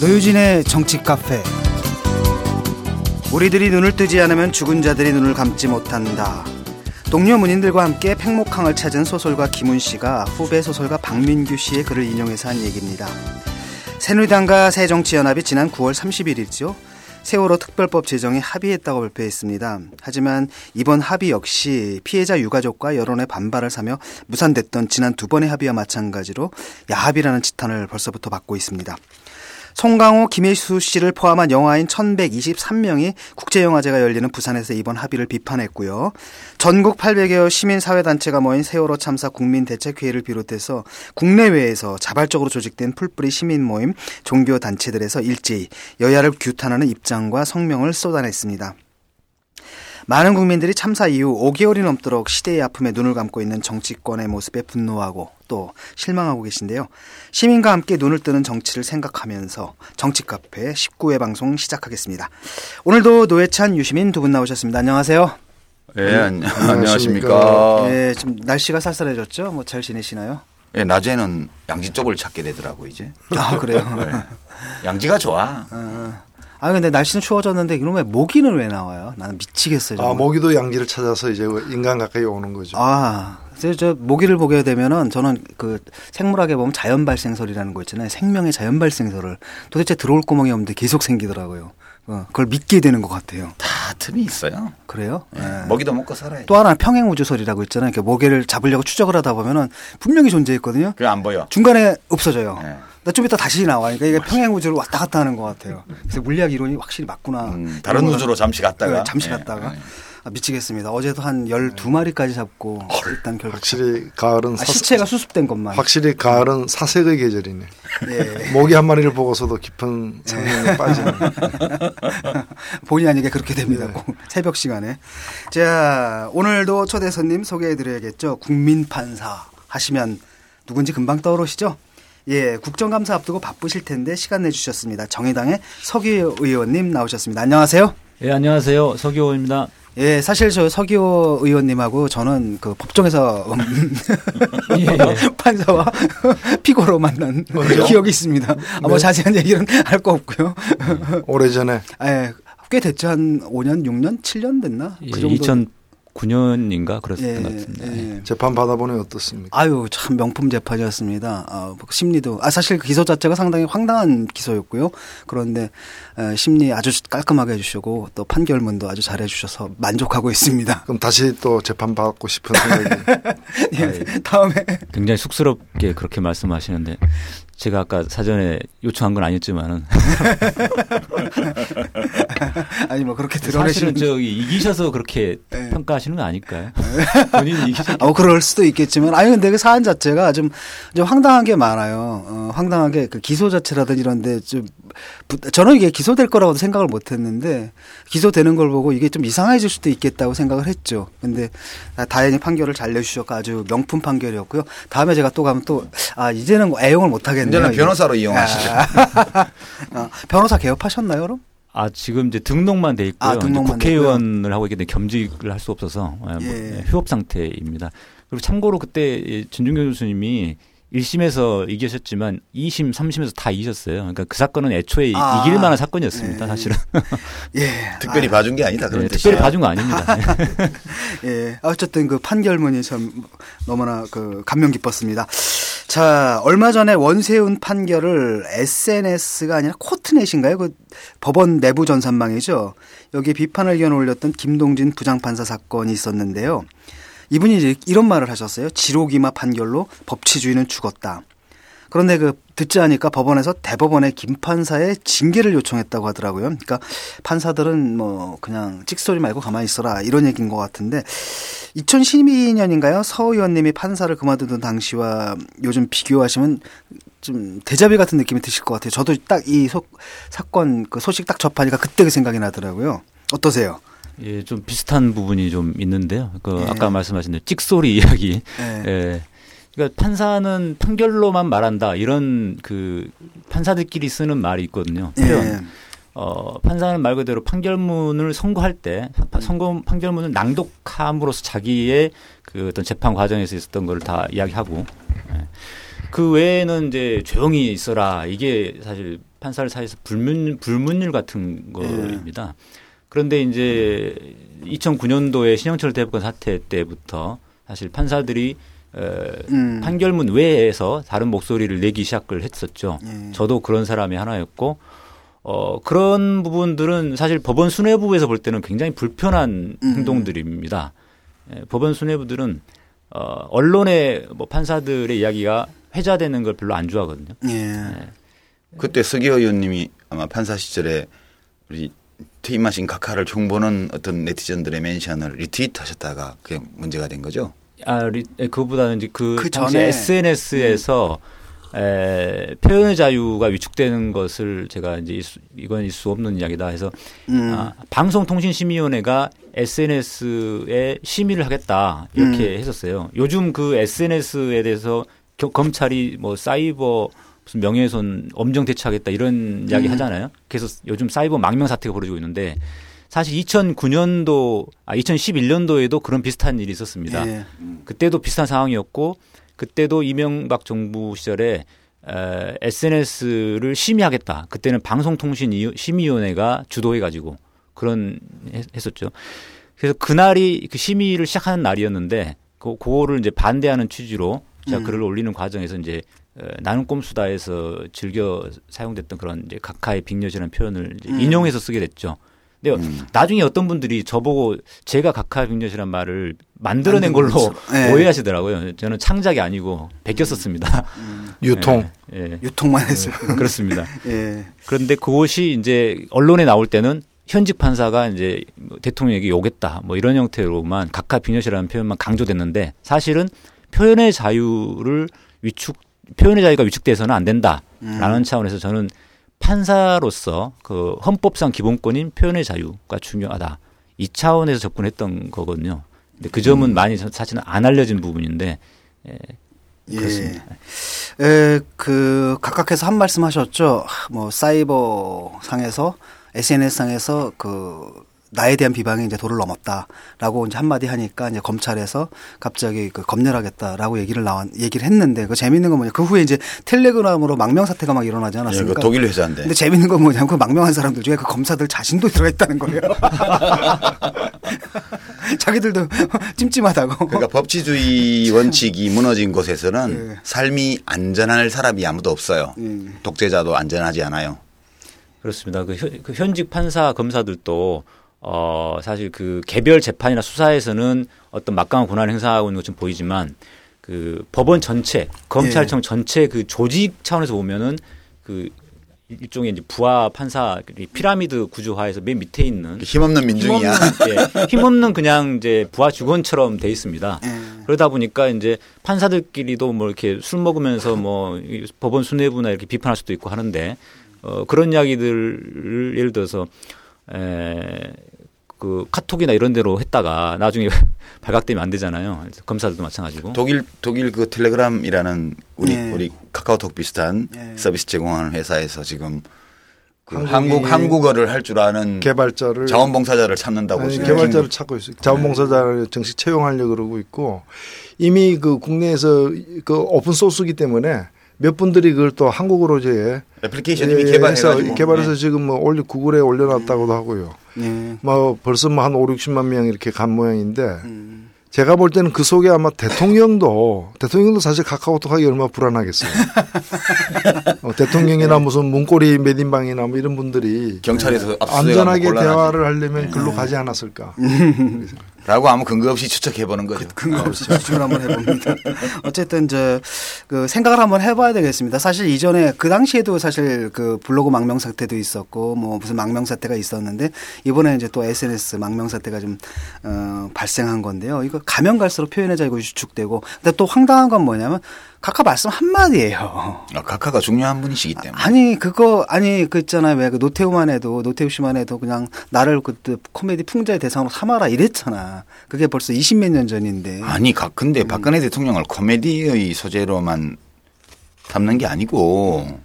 노유진의 정치 카페. 우리들이 눈을 뜨지 않으면 죽은 자들이 눈을 감지 못한다. 동료 문인들과 함께 팽목항을 찾은 소설가 김훈 씨가 후배 소설가 박민규 씨의 글을 인용해서 한 얘기입니다. 새누리당과 새정치연합이 지난 9월 30일이죠. 세월호 특별법 제정에 합의했다고 발표했습니다. 하지만 이번 합의 역시 피해자 유가족과 여론의 반발을 사며 무산됐던 지난 두 번의 합의와 마찬가지로 야합이라는 지탄을 벌써부터 받고 있습니다. 송강호, 김혜수 씨를 포함한 영화인 1123명이 국제영화제가 열리는 부산에서 이번 합의를 비판했고요. 전국 800여 시민사회단체가 모인 세월호 참사 국민대책회의를 비롯해서 국내외에서 자발적으로 조직된 풀뿌리 시민 모임, 종교단체들에서 일제히 여야를 규탄하는 입장과 성명을 쏟아냈습니다. 많은 국민들이 참사 이후 5개월이 넘도록 시대의 아픔에 눈을 감고 있는 정치권의 모습에 분노하고 또 실망하고 계신데요. 시민과 함께 눈을 뜨는 정치를 생각하면서 정치 카페 19회 방송 시작하겠습니다. 오늘도 노회찬 유시민 두 분 나오셨습니다. 안녕하세요. 예, 안, 안녕하십니까. 예, 좀 날씨가 쌀쌀해졌죠? 뭐 잘 지내시나요? 예, 낮에는 양지 쪽을 찾게 되더라고 이제. 아, 그래요? 네. 양지가 좋아. 어. 아 근데 날씨는 추워졌는데 이놈의 모기는 왜 나와요? 나는 미치겠어요. 정말. 아, 모기도 양지를 찾아서 이제 인간 가까이 오는 거죠. 아, 그래서 저 모기를 보게 되면은 저는 그 생물학에 보면 자연 발생설이라는 거 있잖아요. 생명의 자연 발생설을 도대체 들어올 구멍이 없는데 계속 생기더라고요. 어, 그걸 믿게 되는 것 같아요. 다 틈이 있어요. 그래요? 예, 예. 먹이도 먹고 살아야 또 하나 는 평행우주설이라고 있잖아요. 이렇게 모기를 잡으려고 추적을 하다 보면은 분명히 존재했거든요. 그게 안 보여. 중간에 없어져요. 네. 나좀 이따 다시 나와. 그러니까 이게 평행우주를 왔다 갔다 하는 것 같아요. 그래서 물리학 이론이 확실히 맞구나. 음, 다른 우주로 잠시 갔다가. 네, 잠시 예, 갔다가. 예. 아, 미치겠습니다. 어제도 한 12마리까지 잡고 일단 결국 확실히 가을은 아, 사색, 시체가 수습된 것만. 확실히 가을은 사색의 계절이네. 예. 모기 한 마리를 보고서도 깊은 상상에 빠지는. 본의 아니게 그렇게 됩니다. 네. 꼭 새벽 시간에. 자, 오늘도 초대 손님 소개해 드려야겠죠. 국민 판사 하시면 누군지 금방 떠오르시죠? 예, 국정감사 앞두고 바쁘실 텐데 시간 내 주셨습니다. 정의당의 서기 의원님 나오셨습니다. 안녕하세요. 예, 안녕하세요. 서기호입니다. 예, 사실 저 서기호 의원님하고 저는 그 법정에서 음, 예, 예. 판사와 피고로 만난 기억이 있습니다. 아, 뭐 자세한 얘기는 할 거 없고요. 오래전에 예, 꽤 됐죠. 한 5년, 6년, 7년 됐나? 예, 그 정도. 2009년인가 그랬던 예, 것 같습니다. 예. 재판 받아보니 어떻습니까? 아유, 참 명품 재판이었습니다. 아, 심리도, 아, 사실 그 기소 자체가 상당히 황당한 기소였고요. 그런데, 에, 심리 아주 깔끔하게 해주시고, 또 판결문도 아주 잘 해주셔서 만족하고 있습니다. 그럼 다시 또 재판 받고 싶은 생각이. 예, 다음에. 굉장히 쑥스럽게 그렇게 말씀하시는데 제가 아까 사전에 요청한 건 아니었지만은 아니, 뭐, 그렇게 사실은 드러내시는. 저기 이기셔서 그렇게 네. 평가하시는 거 아닐까요? 본인이 이기셨 아, 뭐 그럴 수도 있겠지만, 아니, 근데 그 사안 자체가 좀, 좀 황당한 게 많아요. 어, 황당하게 그 기소 자체라든지 이런데 좀, 부- 저는 이게 기소될 거라고도 생각을 못 했는데, 기소되는 걸 보고 이게 좀 이상해질 수도 있겠다고 생각을 했죠. 근데 아, 다행히 판결을 잘 내주셨고 아주 명품 판결이었고요. 다음에 제가 또 가면 또, 아, 이제는 뭐 애용을 못 하겠네요. 이제는. 변호사로 이용하시죠. 아, 변호사 개업하셨나요, 그럼? 아 지금 이제 등록만 돼 있고요. 아, 등록만 국회의원을 하고 있기 때문에 겸직을 할 수 없어서 예, 뭐, 예. 예, 휴업 상태입니다. 그리고 참고로 그때 이 진중경 교수님이 1심에서 이기셨지만 2심, 3심에서 다 이기셨어요. 그러니까 그 사건은 애초에 아, 이길 만한 사건이었습니다. 예. 사실은. 예. 특별히 봐준 게 아니다. 그런 예. 특별히 봐준 거 아닙니다. 예. 어쨌든 그 판결문이 참 너무나 그 감명 깊었습니다. 자, 얼마 전에 원세훈 판결을 SNS가 아니라 코트넷인가요? 그 법원 내부 전산망이죠. 여기에 비판 의견을 올렸던 김동진 부장판사 사건이 있었는데요. 이분이 이제 이런 말을 하셨어요. 지로기마 판결로 법치주의는 죽었다. 그런데 그 듣지 않으니까 법원에서 대법원의 김 판사의 징계를 요청했다고 하더라고요. 그러니까 판사들은 뭐 그냥 찍소리 말고 가만히 있어라 이런 얘기인 것 같은데 2012년인가요? 서 의원님이 판사를 그만두던 당시와 요즘 비교하시면 좀 대자비 같은 느낌이 드실 것 같아요. 저도 딱 이 사건 그 소식 딱 접하니까 그때 그 생각이 나더라고요. 어떠세요? 예, 좀 비슷한 부분이 좀 있는데요. 그 예. 아까 말씀하신 찍소리 이야기. 예. 예. 그러니까 판사는 판결로만 말한다 이런 그 판사들끼리 쓰는 말이 있거든요. 표현. 예. 어, 판사는 말 그대로 판결문을 선고할 때 파- 선고 판결문을 낭독함으로써 자기의 그 어떤 재판 과정에서 있었던 걸 다 이야기하고 예. 그 외에는 이제 조용히 있어라 이게 사실 판사들 사이에서 불문 불문율 같은 거입니다. 그런데 이제 2009년도에 신영철 대법관 사태 때부터 사실 판사들이 에, 음. 판결문 외에서 다른 목소리를 내기 시작을 했었죠. 예. 저도 그런 사람이 하나였고 어 그런 부분들은 사실 법원 수뇌부에서 볼 때는 굉장히 불편한 음. 행동들입니다. 예, 법원 수뇌부들은 어 언론의 뭐 판사들의 이야기가 회자되는 걸 별로 안 좋아하거든요. 예. 그때 서기호 의원님이 아마 판사 시절에 우리 퇴임하신 각하를 총보는 어떤 네티즌들의 멘션을 리트윗하셨다가 그게 문제가 된 거죠. 아, 리, 에, 그보다는 이제 그, 그 전에 SNS에서 에, 표현의 자유가 위축되는 것을 제가 이제 있- 이건 있을 수 없는 이야기다 해서 음. 아, 방송통신심의위원회가 SNS에 심의를 하겠다 이렇게 음. 했었어요. 요즘 그 SNS에 대해서 겨- 검찰이 뭐 사이버 무슨 명예훼손 엄정 대처하겠다 이런 이야기 음. 하잖아요. 그래서 요즘 사이버 망명 사태가 벌어지고 있는데 사실 2009년도 아 2011년도에도 그런 비슷한 일이 있었습니다. 예. 그때도 비슷한 상황이었고 그때도 이명박 정부 시절에 에, SNS를 심의하겠다. 그때는 방송통신 심의위원회가 주도해 가지고 그런 했- 했었죠. 그래서 그날이 그 심의를 시작하는 날이었는데 그, 그거를 이제 반대하는 취지로 제가 음. 글을 올리는 과정에서 이제 어, 나는 꼼수다에서 즐겨 사용됐던 그런 이제 각하의 빅녀지라는 표현을 음. 인용해서 쓰게 됐죠. 근데 음. 나중에 어떤 분들이 저보고 제가 빅녀지란 말을 만들어낸 걸로. 예. 오해하시더라고요. 저는 창작이 아니고 베꼈었습니다. 유통. 예, 예. 유통만 뿐. 그렇습니다. 예. 그런데 그것이 이제 언론에 나올 때는 현직 판사가 이제 뭐 대통령에게 요겠다 뭐 이런 형태로만 각하 빅녀시라는 표현만 강조됐는데 사실은 표현의 자유를 위축 표현의 자유가 위축돼서는 안 된다라는 차원에서 저는 판사로서 그 헌법상 기본권인 표현의 자유가 중요하다 이 차원에서 접근했던 거거든요. 근데 그 점은 많이 사실은 안 알려진 부분인데 예, 그렇습니다. 예. 에, 그 각각해서 한 말씀 하셨죠. 뭐 사이버 상에서 SNS 상에서 그 나에 대한 비방이 이제 도를 넘었다라고 이제 한마디 하니까 이제 검찰에서 갑자기 그 검열하겠다라고 얘기를 나왔 얘기를 했는데 그 재밌는 건 뭐냐 그 후에 이제 텔레그램으로 망명 사태가 막 일어나지 예, 않았습니까? 그 독일 회사인데. 근데 재밌는 건 뭐냐면 그 망명한 사람들 중에 그 검사들 자신도 들어가 있다는 거예요. 자기들도 찜찜하다고. 그러니까 법치주의 원칙이 무너진 곳에서는 예. 삶이 안전할 사람이 아무도 없어요. 음. 독재자도 안전하지 않아요. 그렇습니다. 그, 현, 그 현직 판사 검사들도 어 사실 그 개별 재판이나 수사에서는 어떤 막강한 권한을 행사하고 있는 것처럼 보이지만 그 법원 전체, 검찰청 전체 그 조직 차원에서 보면은 그 일종의 이제 부하 판사 이 피라미드 구조화에서 맨 밑에 있는 힘없는 민중이야. 힘없는, 예, 힘없는 그냥 이제 부하 직원처럼 돼 있습니다. 예. 그러다 보니까 이제 판사들끼리도 뭐 이렇게 술 먹으면서 뭐이 법원 수뇌부나 이렇게 비판할 수도 있고 하는데 어 그런 이야기들을 예를 들어서 에 그 카톡이나 이런 데로 했다가 나중에 발각되면 안 되잖아요. 검사들도 마찬가지고. 독일 독일 그 텔레그램이라는 우리 네. 우리 카카오톡 비슷한 네. 서비스 제공하는 회사에서 지금 그 한국 한국어를 할 줄 아는 개발자를 자원봉사자를 찾는다고 아니, 지금 개발자를 찾고 있어요. 자원봉사자를 정식 채용하려고 그러고 있고 이미 그 국내에서 그 오픈 소스기 때문에 몇 분들이 그걸 또 한국어로 이제 애플리케이션 이미 예, 개발해가지고 해서 개발해서 네. 지금 뭐 올리 구글에 올려놨다고도 하고요. 예. 뭐 벌써 뭐한 5, 60만 명 이렇게 간 모양인데 음. 제가 볼 때는 그 속에 아마 대통령도 대통령도 사실 카카오톡 하기 얼마나 불안하겠어요. 어, 대통령이나 무슨 문고리 3인방이나 뭐 이런 분들이 경찰에서 압수수색하면 안전하게. 대화를 하려면 글로 가지 않았을까. 라고 아무 근거 없이 추측해 보는 거죠. 근거 없이 추측을 한번 해봅니다. 어쨌든 저 그 생각을 한번 해봐야 되겠습니다. 사실 이전에 그 당시에도 사실 그 블로그 망명 사태도 있었고 뭐 무슨 망명 사태가 있었는데 이번에 이제 또 SNS 망명 사태가 좀 어, 발생한 건데요. 이거 가면 갈수록 표현의 자유가 위축되고 근데 또 황당한 건 뭐냐면 각하 말씀 한 마디예요. 아, 각하가 중요한 분이시기 때문에. 아니 그거 아니 그 있잖아요 왜 그 노태우만 해도 노태우 씨만 해도 그냥 나를 그때 코미디 풍자의 대상으로 삼아라 이랬잖아. 그게 벌써 20몇 년 전인데. 아니, 가- 근데 음. 박근혜 대통령을 코미디의 소재로만 담는 게 아니고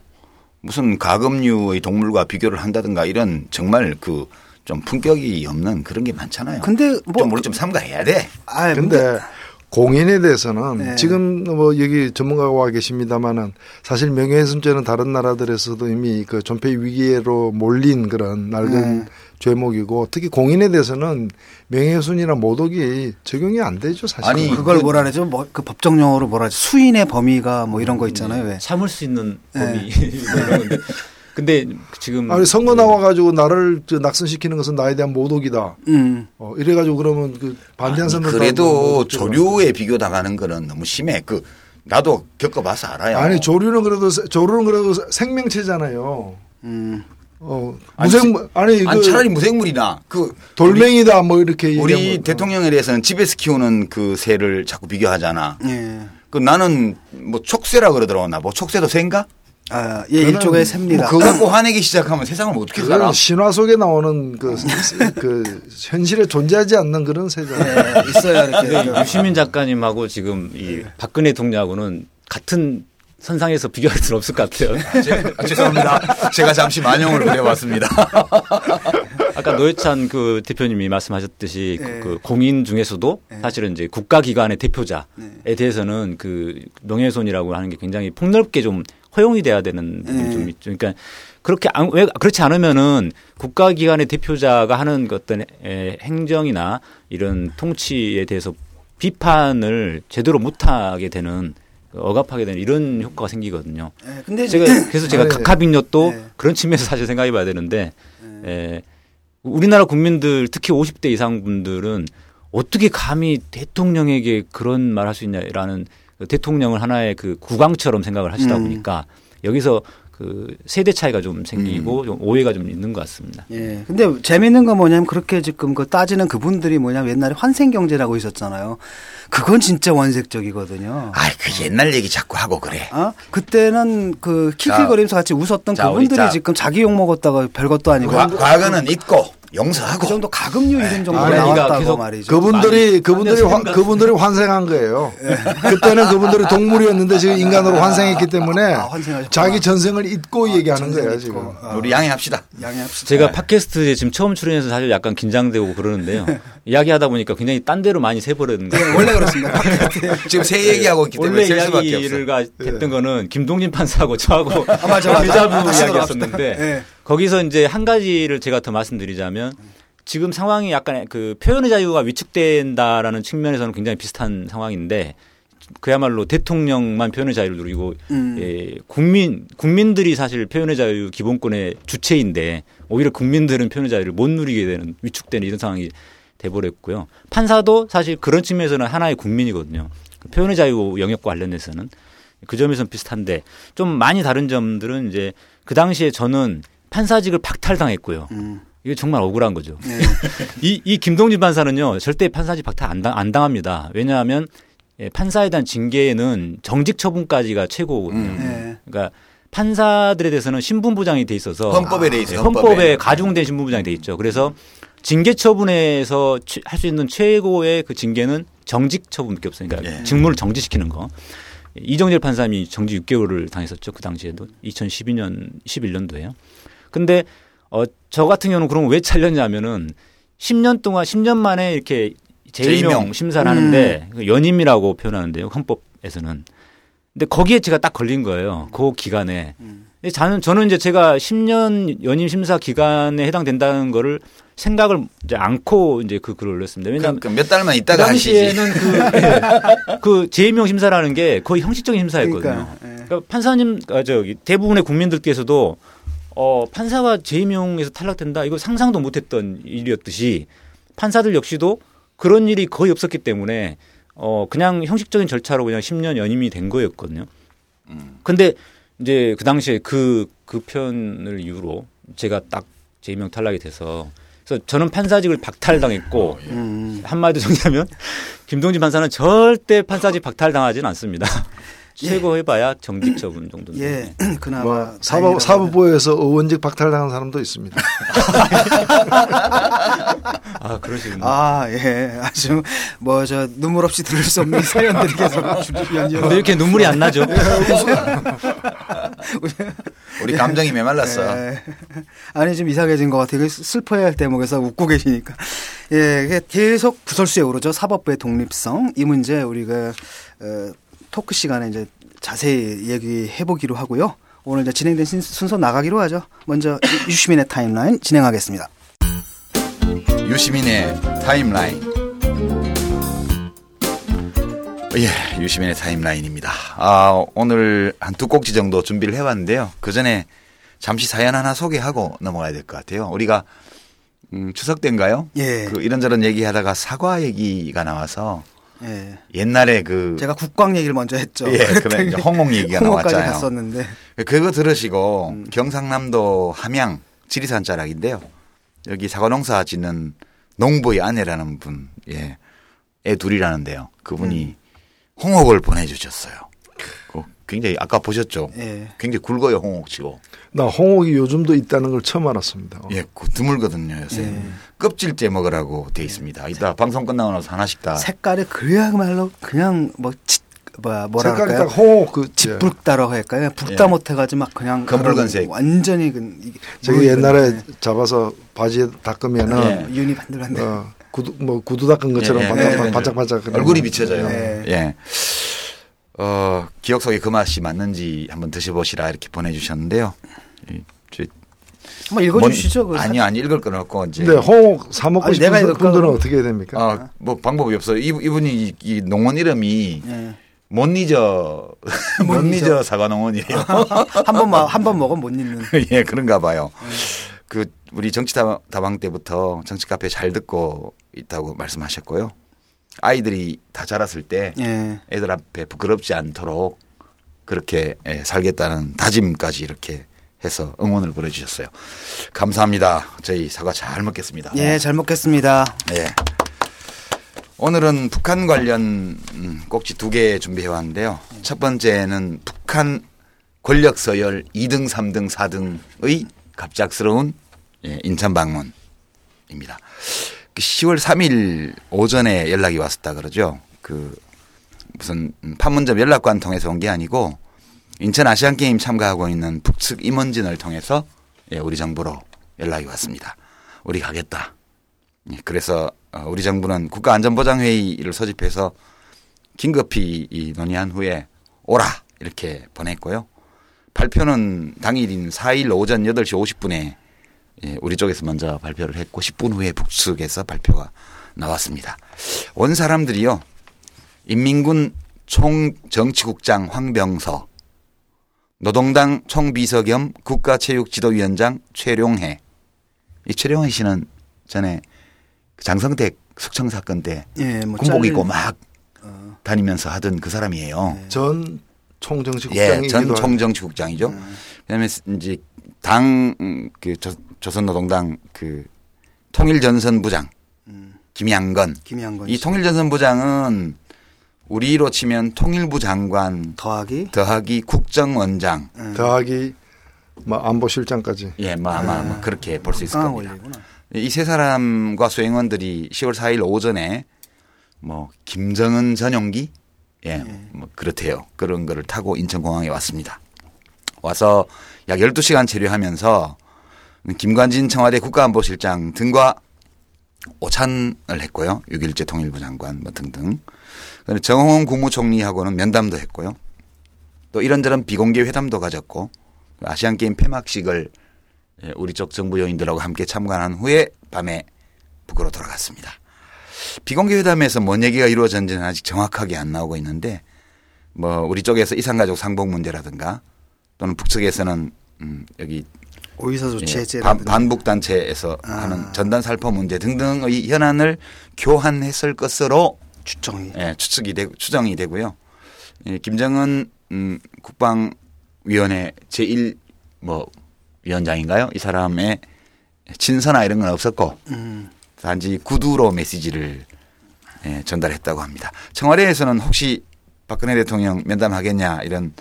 무슨 가금류의 동물과 비교를 한다든가 이런 정말 그 좀 품격이 없는 그런 게 많잖아요. 근데 뭐 좀 우리 좀 삼가해야 돼. 아 근데 공인에 대해서는 네. 지금 뭐 여기 전문가가 와 계십니다만은 사실 명예훼손죄는 다른 나라들에서도 이미 그 존폐 위기로 몰린 그런 낡은 네. 죄목이고 특히 공인에 대해서는 명예훼손이나 모독이 적용이 안 되죠 사실. 아니, 그걸 그- 뭐라 그러죠? 뭐, 그 법정 용어로 뭐라 하죠? 수인의 범위가 뭐 이런 거 있잖아요. 왜? 참을 수 있는 네. 범위 뭐 이런 건데 근데 지금 아니 선거 나와 가지고 나를 저 낙선시키는 것은 나에 대한 모독이다. 음. 어, 이래 가지고 그러면 그 반대한 사람들 그래도 조류에 비교 당하는 거는 너무 심해. 그 나도 겪어봐서 알아요. 아니 조류는 그래도 세- 조류는 그래도 생명체잖아요. 음. 어 아니, 무생 아니 아니 그 차라리 무생물이나 그 돌멩이다 뭐 이렇게 우리 대통령에 대해서는 집에서 키우는 그 새를 자꾸 비교하잖아. 예. 그 나는 뭐 촉새라 그러더라고 나. 뭐 촉새도 새인가? 아, 예, 일종의 셉니다. 뭐 그거 갖고 화내기 시작하면 세상을 어떻게 살아? 그건 신화 속에 나오는 그, 그 현실에 존재하지 않는 그런 세잖아요. 예, 있어야 이렇게. 근데 유시민 작가님하고 지금 이 박근혜 대통령하고는 같은 선상에서 비교할 수는 없을 것 같아요. 제- 아, 죄송합니다. 제가 잠시 만용을 부려봤습니다. 아까 노회찬 그 대표님이 말씀하셨듯이 네. 그 공인 중에서도 네. 사실은 이제 국가기관의 대표자에 네. 대해서는 그 명예훼손이라고 하는 게 굉장히 폭넓게 좀 허용이 돼야 되는 부분이 네. 좀 있죠. 그러니까 그렇게 안, 왜 그렇지 않으면은 국가기관의 대표자가 하는 그 어떤 에, 행정이나 이런 통치에 대해서 비판을 제대로 못하게 되는 억압하게 되는 이런 효과가 생기거든요. 예, 근데 제가 그래서 제가 네. 각하빈뇨도 네. 그런 측면에서 사실 생각해 봐야 되는데 에, 우리나라 국민들 특히 50대 이상 분들은 어떻게 감히 대통령에게 그런 말 할 수 있냐라는 그 대통령을 하나의 그 국왕처럼 생각을 하시다 음. 보니까 여기서 그 세대 차이가 좀 생기고 좀 오해가 좀 있는 것 같습니다. 예. 근데 재밌는 건 뭐냐면 그렇게 지금 그 따지는 그분들이 뭐냐면 옛날에 환생 경제라고 있었잖아요. 그건 진짜 원색적이거든요. 아, 그 옛날 얘기 자꾸 하고 그래. 어? 그때는 그 킬킬거리면서 같이 웃었던 자, 그분들이 자. 지금 자기 욕 먹었다가 별것도 아니고 과, 과거는 잊고 그 용서하고. 정도 가금류 이름 정도 아니, 그러니까 나왔다고 계속 말이죠. 그분들이 그분들이 환, 것 그분들이 환생한 거예요. 그때는 그분들이 동물이었는데 지금 인간으로 환생했기 때문에 아, 환생하셨구나. 자기 전생을 잊고 얘기하는 전생을 거예요 잊고. 지금. 아, 우리 양해합시다. 양해합시다. 제가 팟캐스트에 지금 처음 출연해서 사실 약간 긴장되고 그러는데요. 이야기하다 보니까 굉장히 딴 데로 많이 예, 거예요. 원래 그렇습니다. 지금 새 얘기하고 있기 때문에 원래 셀 수밖에 없어. 이야기가 됐던 거는 김동진 판사하고 저하고 아, 맞아, 맞아. 대자부 합시다, 이야기였었는데. 거기서 이제 한 가지를 제가 더 말씀드리자면 지금 상황이 약간 그 표현의 자유가 위축된다라는 측면에서는 굉장히 비슷한 상황인데 그야말로 대통령만 표현의 자유를 누리고 음. 예, 국민 국민들이 사실 표현의 자유 기본권의 주체인데 오히려 국민들은 표현의 자유를 못 누리게 되는 위축되는 이런 상황이 돼버렸고요. 판사도 사실 그런 측면에서는 하나의 국민이거든요. 그 표현의 자유 영역과 관련해서는 그 점에서는 비슷한데 좀 많이 다른 점들은 이제 그 당시에 저는 판사직을 박탈당했고요. 음. 이게 정말 억울한 거죠. 예. 이, 이 김동진 판사는요, 절대 판사직 박탈 안, 당, 안 당합니다. 왜냐하면 예, 판사에 대한 징계는 정직 처분까지가 최고거든요. 음. 예. 그러니까 판사들에 대해서는 신분부장이 돼 있어서 헌법에 돼 있어요. 헌법에, 헌법에. 가중된 신분부장이 돼 있죠. 그래서 징계 처분에서 할 수 있는 최고의 그 징계는 정직 처분밖에 없어요. 그러니까 예. 직무를 정지시키는 거. 이정재 판사님이 정지 6개월을 당했었죠. 그 당시에도 2012년 11년도에요. 근데 어, 저 같은 경우는 그럼 왜 잘렸냐면은 10년 동안 10년 만에 이렇게 재임용 재임용. 심사를 하는데 그 연임이라고 표현하는데요. 헌법에서는. 근데 거기에 제가 딱 걸린 거예요. 그 기간에. 근데 저는 저는 이제 제가 10년 연임 심사 기간에 해당된다는 거를 생각을 이제 않고 이제 그 글을 올렸습니다. 왜냐하면 그러니까 몇 달만 그 있다가 하시지. 당시에는 그, 예, 그 재임용 심사라는 게 거의 형식적인 심사였거든요. 그러니까, 예. 그러니까 판사님, 아, 저기 대부분의 국민들께서도 어, 판사가 재임용에서 탈락된다 이거 상상도 못했던 일이었듯이 판사들 역시도 그런 일이 거의 없었기 때문에 어, 그냥 형식적인 절차로 그냥 10년 연임이 된 거였거든요. 근데 이제 그 당시에 그, 그 편을 이유로 제가 딱 재임용 탈락이 돼서 그래서 저는 판사직을 박탈당했고 음. 한마디로 정리하면 김동진 판사는 절대 판사직 박탈당하지는 않습니다. 최고 해봐야 정직 처분 정도인데. 예. 그나마 뭐 사법 사법부에서 의원직 박탈당한 사람도 있습니다. 아 그러시군요. 아, 예. 아주 뭐 저 눈물 없이 들을 수 없는 사연들이 계속 연이어. 이렇게 눈물이 안 나죠? 우리 감정이 메말랐어. 예. 아니 좀 이상해진 것 같아요. 슬퍼해야 할 대목에서 웃고 계시니까. 예, 계속 구설수에 오르죠. 사법부의 독립성 이 문제 우리가 어, 토크 시간에 이제 자세히 얘기해 보기로 하고요. 오늘 이제 진행된 신- 순서 나가기로 하죠. 먼저 유시민의 타임라인 진행하겠습니다. 유시민의 타임라인. 예, 유시민의 타임라인입니다. 아, 오늘 한 두 꼭지 정도 준비를 해왔는데요. 그 전에 잠시 사연 하나 소개하고 넘어가야 될 것 같아요. 우리가 음, 추석 때인가요? 예. 그 이런저런 얘기하다가 사과 얘기가 나와서 예. 옛날에 그 제가 국광 얘기를 먼저 했죠. 예, 그래 이제 홍옥 얘기가 나왔잖아요. 갔었는데. 그거 들으시고 경상남도 함양 지리산 자락인데요. 여기 사과농사 짓는 농부의 아내라는 분, 예, 애 둘이라는데요. 그분이 홍옥을 보내주셨어요. 그 굉장히 아까 보셨죠? 예. 굉장히 굵어요 홍옥치고. 나 홍옥이 요즘도 있다는 걸 처음 알았습니다. 예, 그 드물거든요 요새. 예. 껍질째 먹으라고 돼 있습니다. 이따 방송 끝나고 나서 하나씩 다. 색깔이 그야말로 그냥 뭐 치, 뭐야 뭐라 색깔이 할까요? 딱 홍옥 그 예. 짙붉다라고 할까요? 붉다 예. 못해가지고 막 그냥 검붉은색. 완전히 그 저기 뭐 옛날에 잡아서 바지에 닦으면은 예. 예. 윤이 반들반들. 어, 구두 뭐 구두 닦은 것처럼 예, 예, 반짝 예, 예. 반짝반짝 얼굴이 거. 비쳐져요. 네. 예. 어, 기억 속에 그 맛이 맞는지 한번 드셔보시라 이렇게 보내주셨는데요. 한번 읽어주시죠. 뭔- 그 아니요, 아니 읽을 건 없고 이제. 근데 홍옥 사 먹고 아니, 싶은 내가 분들은 어떻게 해야 됩니까? 어, 뭐 방법이 없어요. 이, 이분이 이, 이 농원 이름이 예. 못 잊어 못 못 잊어 사과 농원이에요. 한번 한번 먹으면 못 잊는. 예, 그런가 봐요. 그 우리 정치 다- 다방 때부터 정치 카페 잘 듣고 있다고 말씀하셨고요. 아이들이 다 자랐을 때 예. 애들 앞에 부끄럽지 않도록 그렇게 예, 살겠다는 다짐까지 이렇게 해서 응원을 보내주셨어요. 감사합니다. 저희 사과 잘 먹겠습니다. 예, 잘 먹겠습니다. 예. 오늘은 북한 관련 음, 꼭지 두 개 준비해 왔는데요. 첫 번째는 북한 권력 서열 2등, 3등, 4등의 갑작스러운 예, 인천 방문입니다. 그 10월 3일 오전에 연락이 왔었다 그러죠. 그 무슨 음, 판문점 연락관 통해서 온 게 아니고 인천 아시안 게임 참가하고 있는 북측 임원진을 통해서 예, 우리 정부로 연락이 왔습니다. 우리 가겠다. 예, 그래서 어, 우리 정부는 국가안전보장회의를 소집해서 긴급히 이 논의한 후에 오라 이렇게 보냈고요. 발표는 당일인 4일 오전 8시 50분에 예, 우리 쪽에서 먼저 발표를 했고 10분 후에 북측에서 발표가 나왔습니다. 온 사람들이요. 인민군 총정치국장 황병서, 노동당 총비서 겸 국가체육지도위원장 최룡해. 이 최룡해 씨는 전에 그 장성택 숙청 사건 때 예, 뭐 군복 입고 막 어. 다니면서 하던 그 사람이에요. 전 예, 총정치국장이기도 전. 총정치국장이죠. 음. 그다음에 이제 당그 조선노동당 그 통일전선 부장 음. 김양건. 김양건 이 씨. 통일전선 부장은 우리로 치면 통일부 장관 더하기 더하기 국정원장. 음. 더하기 뭐 안보실장까지 예, 뭐 아마 뭐 그렇게 볼 수 있을 강한 겁니다. 이 세 사람과 수행원들이 10월 4일 오전에 뭐 김정은 전용기 예, 뭐 그렇대요. 그런 거를 타고 인천공항에 왔습니다. 와서 약 12시간 체류하면서 김관진 청와대 국가안보실장 등과 오찬을 했고요. 6일째 통일부 장관 뭐 등등. 정홍원 국무총리하고는 면담도 했고요. 또 이런저런 비공개 회담도 가졌고 아시안 게임 폐막식을 예, 우리 쪽 정부 요인들하고 함께 참관한 후에 밤에 북으로 돌아갔습니다. 비공개 회담에서 뭔 얘기가 이루어졌는지는 아직 정확하게 안 나오고 있는데 뭐 우리 쪽에서 이산가족 상봉 문제라든가 또는 북측에서는 음 여기 오이사 예, 조치 반북 단체에서 아. 하는 전단 살포 문제 등등의 현안을 교환했을 것으로 추정이 예, 추측이 되고 추정이 되고요. 예, 김정은 음, 국방위원회 제1 뭐 위원장인가요? 이 사람의 친서나 이런 건 없었고 음. 단지 구두로 메시지를 예, 전달했다고 합니다. 청와대에서는 혹시 박근혜 대통령 면담하겠냐 이런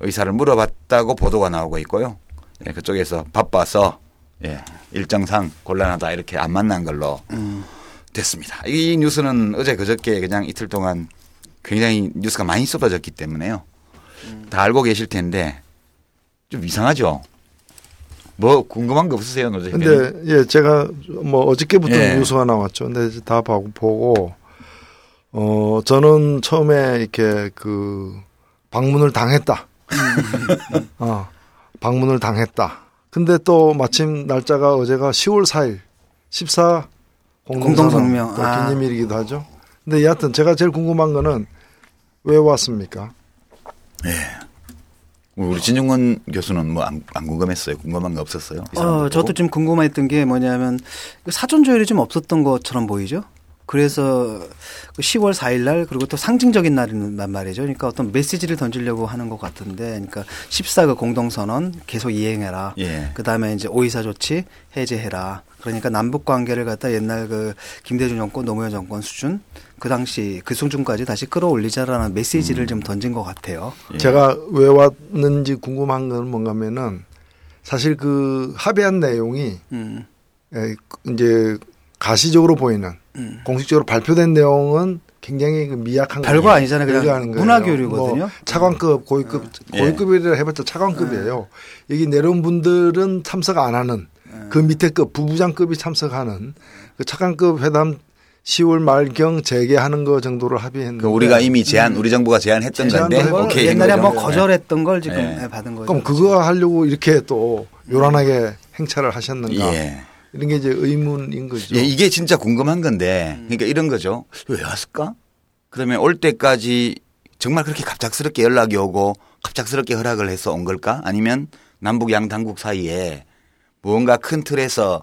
의사를 물어봤다고 보도가 나오고 있고요. 예, 그쪽에서 바빠서 예, 일정상 곤란하다 이렇게 안 만난 걸로 음. 됐습니다. 이 뉴스는 어제 그저께 그냥 이틀 동안 굉장히 뉴스가 많이 쏟아졌기 때문에요. 다 알고 계실 텐데 좀 이상하죠. 뭐 궁금한 거 없으세요, 노조 근데 예 제가 뭐 어저께부터 예. 뉴스가 나왔죠. 근데 다 봐- 보고 어 저는 처음에 이렇게 그 방문을 당했다. 어 방문을 당했다. 근데 또 마침 날짜가 어제가 10월 4일 14 공동성명. 또 아. 기념일이기도 하죠. 근데 여하튼 제가 제일 궁금한 거는 왜 왔습니까? 우리 진중권 교수는 뭐안 궁금했어요. 궁금한 거 없었어요. 이 어, 저도? 좀 궁금했던 게 뭐냐면 그 사전 조율이 좀 없었던 것처럼 보이죠. 그래서 그 10월 4일 날 그리고 또 상징적인 날이란 말이죠. 그러니까 어떤 메시지를 던지려고 하는 것 같은데, 그러니까 14그 공동선언 계속 이행해라. 예. 그 다음에 이제 오이사 조치 해제해라. 그러니까 남북 관계를 갖다 옛날 그 김대중 정권, 노무현 정권 수준 그 당시 그 수준까지 다시 끌어올리자라는 메시지를 좀 던진 것 같아요. 예. 제가 왜 왔는지 궁금한 건 뭔가면은 사실 그 합의한 내용이 음, 에, 이제 가시적으로 보이는 음. 공식적으로 발표된 내용은 굉장히 그 미약한 별거 거예요. 아니잖아요. 그냥 거예요. 문화 교류거든요. 뭐 차관급, 고위급, 예. 고위급이라 해봤자 차관급이에요. 여기 내려온 분들은 참석 안 하는 그 밑에 급 부부장급이 참석하는 그 차관급 회담 10월 말경 재개하는 거 정도를 합의했는데 그 우리가 이미 제안, 우리 정부가 제안했던 건데 오케이 한 옛날에. 한번 거절했던 걸 지금 예. 받은 거죠. 그럼 그거 하려고 이렇게 또 요란하게 행차를 하셨는가 예. 이런 게 이제 의문인 거죠. 예, 이게 진짜 궁금한 건데, 그러니까 이런 거죠. 왜 왔을까? 그러면 올 때까지 정말 그렇게 갑작스럽게 연락이 오고 갑작스럽게 허락을 해서 온 걸까? 아니면 남북 양 당국 사이에 무언가 큰 틀에서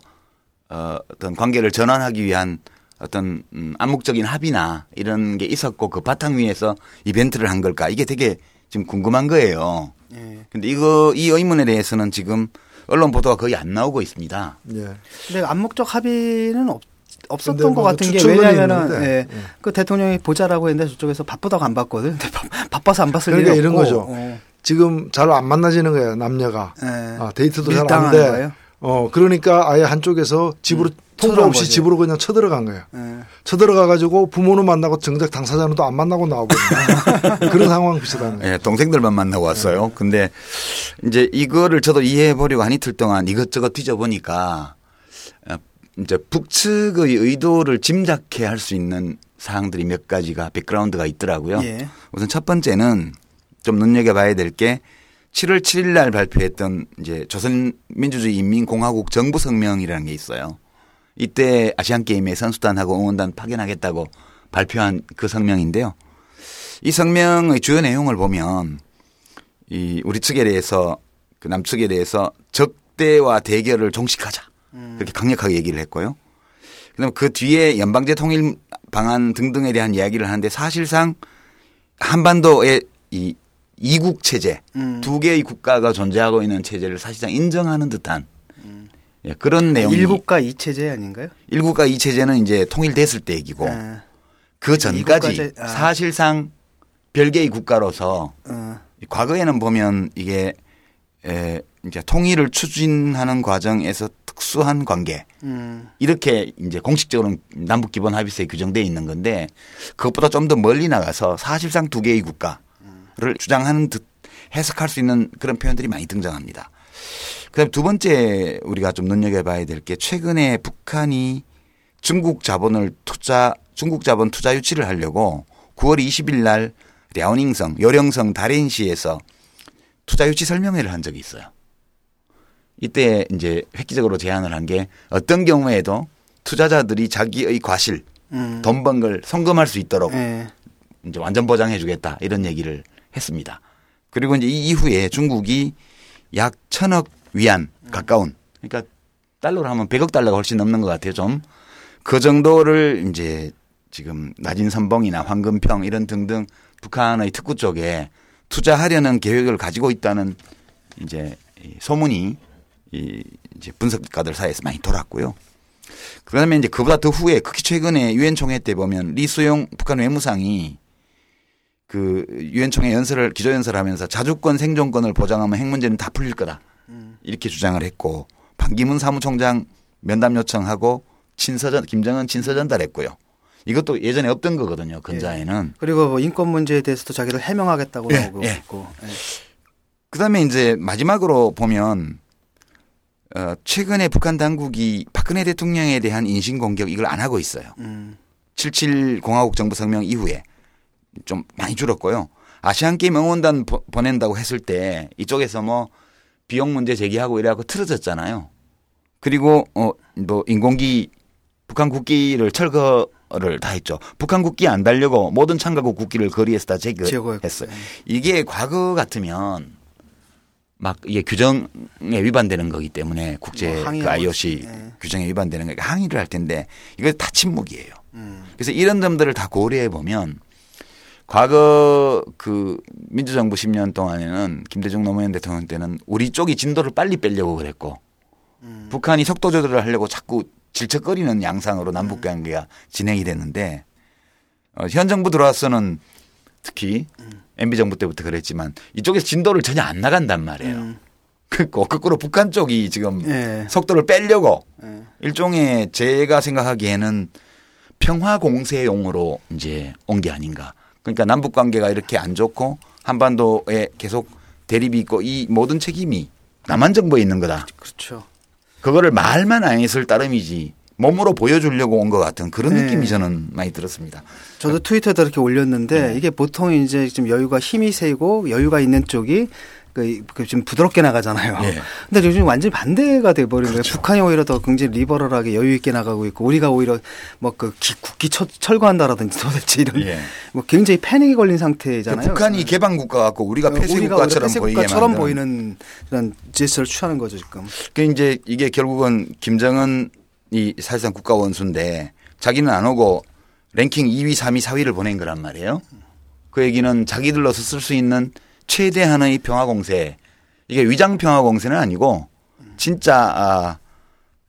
어, 어떤 관계를 전환하기 위한 어떤 음, 암묵적인 합의나 이런 게 있었고 그 바탕 위에서 이벤트를 한 걸까? 이게 되게 지금 궁금한 거예요. 예. 근데 이거 이 의문에 대해서는 지금 언론 보도가 거의 안 나오고 있습니다. 예. 근데 암묵적 합의는 없, 없었던 것뭐 같은 게 왜냐하면은 예, 예. 그 대통령이 보자라고 했는데 저쪽에서 바쁘다고 안 봤거든. 바, 바빠서 안 봤을 그러니까 리 이런 없고. 거죠. 어, 지금 잘 안 만나지는 거예요 남녀가 예. 아, 데이트도 잘 안 돼. 거예요? 어 그러니까 아예 한쪽에서 집으로 통보 쳐들어간 없이 거지. 집으로 그냥 쳐들어간 거예요. 예. 쳐들어가 가지고 부모는 만나고 정작 당사자는 또 안 만나고 나오거든요. 그런 상황 비슷하는 거예요. 예, 동생들만 만나고 왔어요. 근데 이제 이거를 저도 이해해 보려고 한 이틀 동안 이것저것 뒤져보니까 어, 이제 북측의 의도를 짐작해 할 수 있는 사항들이 몇 가지가 백그라운드가 있더라고요. 예. 우선 첫 번째는 좀 눈여겨봐야 될 게 7월 7일 날 발표했던 이제 조선민주주의 인민공화국 정부 성명이라는 게 있어요. 이때 아시안 게임에 선수단하고 응원단 파견하겠다고 발표한 그 성명인데요. 이 성명의 주요 내용을 보면 이 우리 측에 대해서 그 남측에 대해서 적대와 대결을 종식하자 그렇게 강력하게 얘기를 했고요. 그다음 그 뒤에 연방제 통일 방안 등등에 대한 이야기를 하는데 사실상 한반도의 이 이국 체제 음. 두 개의 국가가 존재하고 있는 체제를 사실상 인정하는 듯한 예, 그런 내용이 일국가 이체제 아닌가요? 일국가 이 체제는 이제 통일됐을 때 얘기고 예. 그 전까지 아. 사실상 별개의 국가로서 어, 과거에는 보면 이게 에 이제 통일을 추진하는 과정에서 특수한 관계 음, 이렇게 이제 공식적으로 남북 기본 합의서에 규정돼 있는 건데 그것보다 좀 더 멀리 나가서 사실상 두 개의 국가 를 주장하는 듯 해석할 수 있는 그런 표현들이 많이 등장합니다. 그다음 두 번째 우리가 좀 눈여겨봐야 될 게 최근에 북한이 중국 자본을 투자 중국 자본 투자 유치를 하려고 9월 20일 날 랴오닝성 요령성 다롄시에서 투자 유치 설명회를 한 적이 있어요. 이때 이제 획기적으로 제안을 한 게 어떤 경우에도 투자자들이 자기의 과실 음. 돈 번걸 송금할 수 있도록 예. 이제 완전 보장해 주겠다 이런 얘기를 했습니다. 그리고 이제 이 이후에 중국이 약 천억 위안 가까운 그러니까 달러로 하면 100억 달러가 훨씬 넘는 것 같아요. 좀 그 정도를 이제 지금 낮은 선봉이나 황금평 이런 등등 북한의 특구 쪽에 투자하려는 계획을 가지고 있다는 이제 이 소문이 이 이제 분석가들 사이에서 많이 돌았고요. 그다음에 이제 그보다 더 후에 극히 최근에 유엔 총회 때 보면 리수용 북한 외무상이 그 유엔 총회 연설을 기조 연설하면서 자주권 생존권을 보장하면 핵 문제는 다 풀릴 거다 이렇게 주장을 했고 반기문 사무총장 면담 요청하고 친서전 김정은 친서 전달했고요. 이것도 예전에 없던 거거든요. 근자에는. 그리고 뭐 인권 문제에 대해서도 자기들 해명하겠다고 예, 나오고 예. 있고. 예. 그다음에 이제 마지막으로 보면 어, 최근에 북한 당국이 박근혜 대통령에 대한 인신 공격 이걸 안 하고 있어요. 음. 77 공화국 정부 성명 이후에 좀 많이 줄었고요. 아시안 게임 응원단 보- 보낸다고 했을 때 이쪽에서 뭐 비용 문제 제기하고 이래갖고 틀어졌잖아요. 그리고 어뭐 인공기 북한 국기를 철거를 다 했죠. 북한 국기 안 달려고 모든 참가국 국기를 거리에서 다. 제거했어요. 이게 과거 같으면 막 이게 규정에 위반되는 거기 때문에 국제 뭐 그 IOC 네. 규정에 위반되는 거니까 항의를 할 텐데 이거 다 침묵이에요. 음. 그래서 이런 점들을 다 고려해 보면 과거 그 민주정부 10년 동안에는 김대중 노무현 대통령 때는 우리 쪽이 진도를 빨리 빼려고 그랬고 음. 북한이 속도 조절을 하려고 자꾸 질척거리는 양상으로 남북 관계가 진행이 됐는데 어, 현 정부 들어와서는 특히 MB 정부 때부터 그랬지만 이쪽에서 진도를 전혀 안 나간단 말이에요. 음. 그리고 거꾸로 북한 쪽이 지금 예. 속도를 빼려고 예. 일종의 제가 생각하기에는 평화 공세용으로 이제 온 게 아닌가. 그러니까 남북 관계가 이렇게 안 좋고 한반도에 계속 대립이 있고 이 모든 책임이 남한 정부에 있는 거다. 그렇죠. 그거를 말만 안 했을 따름이지 몸으로 보여주려고 온 것 같은 그런 네. 느낌이 저는 많이 들었습니다. 저도 트위터에다 이렇게 올렸는데 네. 이게 보통 이제 좀 여유가 힘이 세고 여유가 있는 쪽이 그, 그좀 부드럽게 나가잖아요. 예. 근데 요즘 완전히 반대가 돼버린 거예요. 북한이 오히려 더 굉장히 리버럴하게 여유 있게 나가고 있고 우리가 오히려 뭐그 국기 철, 철거한다라든지 도대체 이런 예. 뭐 굉장히 패닉이 걸린 그 상태잖아요. 북한이 개방 국가 같고 우리가 폐쇄 우리가 국가처럼 폐쇄 보이게 만든 보이는 그런 제스처를 취하는 거죠 지금. 그 이제 이게 결국은 김정은이 사실상 국가 원수인데 자기는 안 오고 랭킹 2위, 3위, 4위를 보낸 거란 말이에요. 그 얘기는 자기들로서 쓸 수 있는 최대 한의 평화 공세. 이게 위장 평화 공세는 아니고 진짜 아,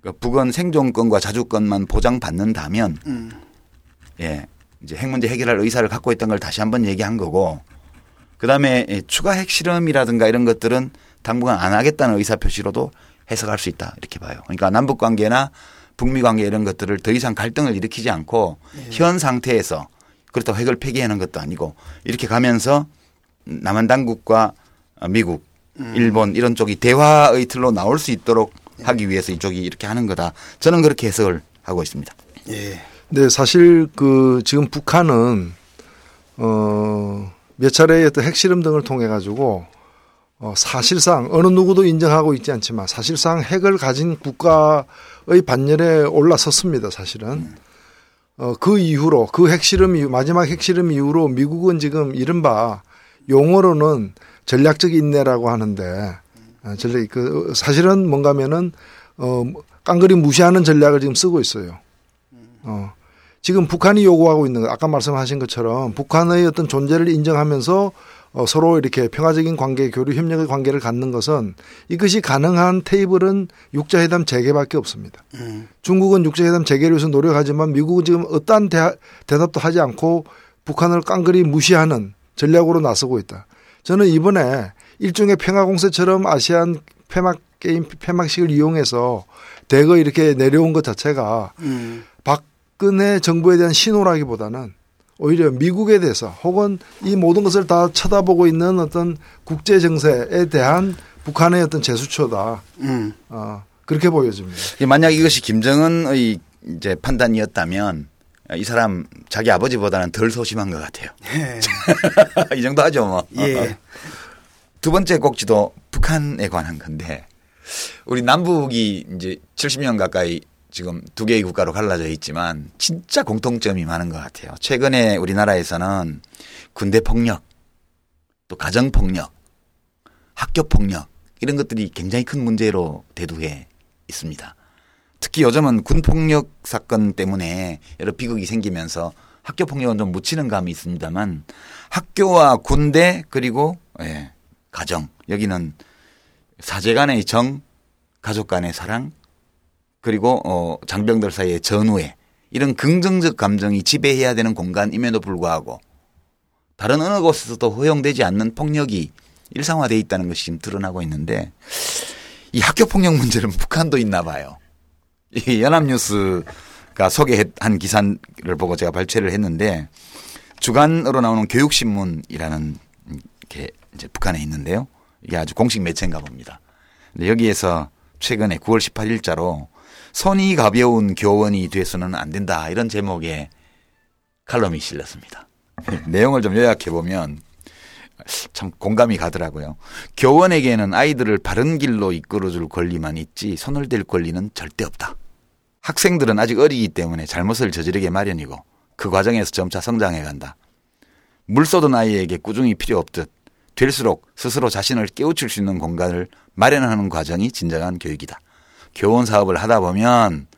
그 북은 생존권과 자주권만 보장받는다면 음. 예 이제 핵 문제 해결할 의사를 갖고 있던 걸 다시 한번 얘기한 거고 그다음에 예, 추가 핵실험이라든가 이런 것들은 당분간 안 하겠다는 의사 표시로도 해석할 수 있다 이렇게 봐요. 그러니까 남북 관계나 북미 관계 이런 것들을 더 이상 갈등을 일으키지 않고 현 상태에서 그렇다고 핵을 폐기하는 것도 아니고 이렇게 가면서 남한 당국과 미국, 일본 이런 쪽이 대화의 틀로 나올 수 있도록 하기 위해서 이쪽이 이렇게 하는 거다. 저는 그렇게 해석을 하고 있습니다. 예. 네, 사실 그 지금 북한은 어몇 차례의 어떤 핵실험 등을 통해 가지고 어 사실상 어느 누구도 인정하고 있지 않지만 사실상 핵을 가진 국가의 반열에 올라섰습니다. 사실은 어 그 이후로 그 핵실험 이후 마지막 핵실험 이후로 미국은 지금 이른바 용어로는 전략적 인내라고 하는데 아, 전략 그 사실은 뭔가면은 어 깡그리 무시하는 전략을 지금 쓰고 있어요. 어. 지금 북한이 요구하고 있는 거, 아까 말씀하신 것처럼 북한의 어떤 존재를 인정하면서 어, 서로 이렇게 평화적인 관계, 교류 협력의 관계를 갖는 것은 이것이 가능한 테이블은 육자회담 재개밖에 없습니다. 음. 중국은 육자회담 재개를 위해서 노력하지만 미국은 지금 어떠한 대, 대답도 하지 않고 북한을 깡그리 무시하는 전략으로 나서고 있다. 저는 이번에 일종의 평화공세처럼 아시안 폐막 게임 폐막식을 이용해서 대거 이렇게 내려온 것 자체가 음. 박근혜 정부에 대한 신호라기보다는 오히려 미국에 대해서 혹은 이 모든 것을 다 쳐다보고 있는 어떤 국제 정세에 대한 북한의 어떤 제수처다. 음. 어, 그렇게 보여집니다. 만약 이것이 김정은의 이제 판단이었다면 이 사람 자기 아버지보다는 덜 소심한 것 같아요. 이 정도 하죠, 뭐. 예. 두 번째 꼭지도 북한에 관한 건데 우리 남북이 이제 70년 가까이 지금 두 개의 국가로 갈라져 있지만 진짜 공통점이 많은 것 같아요. 최근에 우리나라에서는 군대 폭력, 또 가정 폭력, 학교 폭력 이런 것들이 굉장히 큰 문제로 대두해 있습니다. 특히 요즘은 군 폭력 사건 때문에 여러 비극이 생기면서 학교 폭력은 좀 묻히는 감이 있습니다만 학교와 군대 그리고 예, 가정 여기는 사제 간의 정, 가족 간의 사랑 그리고 어 장병들 사이의 전우애 이런 긍정적 감정이 지배해야 되는 공간임에도 불구하고 다른 어느 곳에서도 허용되지 않는 폭력이 일상화돼 있다는 것이 지금 드러나고 있는데 이 학교 폭력 문제는 북한도 있나 봐요. 이 연합뉴스가 소개한 기사를 보고 제가 발췌를 했는데 주간으로 나오는 교육신문이라는 게 이제 북한에 있는데요. 이게 아주 공식 매체인가 봅니다. 근데 여기에서 최근에 9월 18일자로 손이 가벼운 교원이 돼서는 안 된다 이런 제목의 칼럼이 실렸습니다. 내용을 좀 요약해 보면 참 공감이 가더라고요. 교원에게는 아이들을 바른 길로 이끌어줄 권리만 있지 손을 댈 권리는 절대 없다. 학생들은 아직 어리기 때문에 잘못을 저지르게 마련이고 그 과정에서 점차 성장해 간다. 물 쏟은 아이에게 꾸중이 필요 없듯 될수록 스스로 자신을 깨우칠 수 있는 공간을 마련하는 과정이 진정한 교육이다. 교원 사업을 하다 보면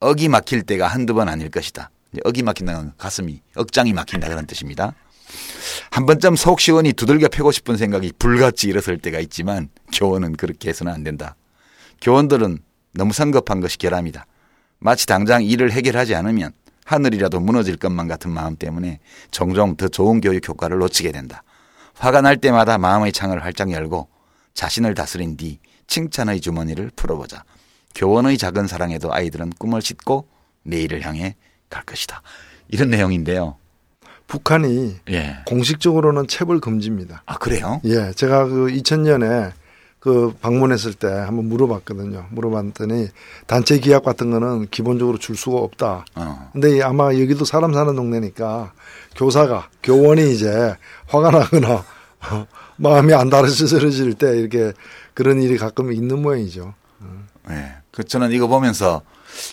억이 막힐 때가 한두 번 아닐 것이다. 억이 막힌다는 건 가슴이 억장이 막힌다 그런 뜻입니다. 한 번쯤 속 시원히 두들겨 패고 싶은 생각이 불같이 일어설 때가 있지만 교원은 그렇게 해서는 안 된다. 교원들은 너무 성급한 것이 결함이다. 마치 당장 일을 해결하지 않으면 하늘이라도 무너질 것만 같은 마음 때문에 종종 더 좋은 교육 효과를 놓치게 된다. 화가 날 때마다 마음의 창을 활짝 열고 자신을 다스린 뒤 칭찬의 주머니를 풀어보자. 교원의 작은 사랑에도 아이들은 꿈을 싣고 내일을 향해 갈 것이다. 이런 내용인데요. 북한이 예. 공식적으로는 체벌 금지입니다. 아, 그래요? 예, 제가 그 2000년에 그 방문했을 때 한번 물어봤거든요. 물어봤더니 단체 기약 같은 거는 기본적으로 줄 수가 없다. 어. 근데 아마 여기도 사람 사는 동네니까 교사가 교원이 이제 화가 나거나 마음이 안 다스러질 때 이렇게 그런 일이 가끔 있는 모양이죠. 예. 그 저는 이거 보면서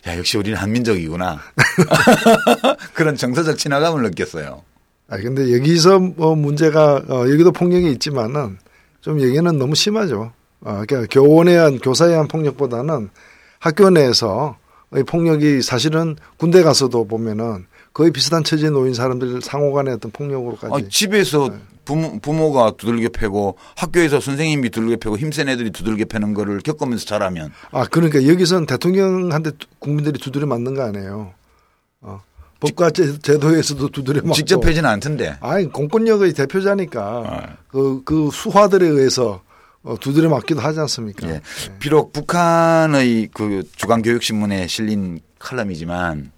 야, 역시 우리는 한민족이구나. 그런 정서적 친화감을 느꼈어요. 아 근데 여기서 뭐 문제가 어, 여기도 폭력이 있지만은 좀 여기는 너무 심하죠. 아, 그러니까 교원에 의한 교사에 의한 폭력보다는 학교 내에서 의 폭력이 사실은 군대 가서도 보면은 거의 비슷한 처지에 놓인 사람들 상호간의 어떤 폭력으로까지. 아, 집에서 네. 부모, 부모가 두들겨 패고 학교에서 선생님이 두들겨 패고 힘센 애들이 두들겨 패는 거를 겪으면서 자라면 아 그러니까 여기서는 대통령한테 두- 국민들이 두드려 맞는 거 아니에요. 어. 법과 제, 제도에서도 두드려 맞고. 직접 패지는 않던데. 아니 공권력의 대표자니까 아. 그, 그 수화들에 의해서 어, 두드려 맞기도 하지 않습니까? 예. 비록 북한의 그 주간 교육 신문에 실린 칼럼이지만,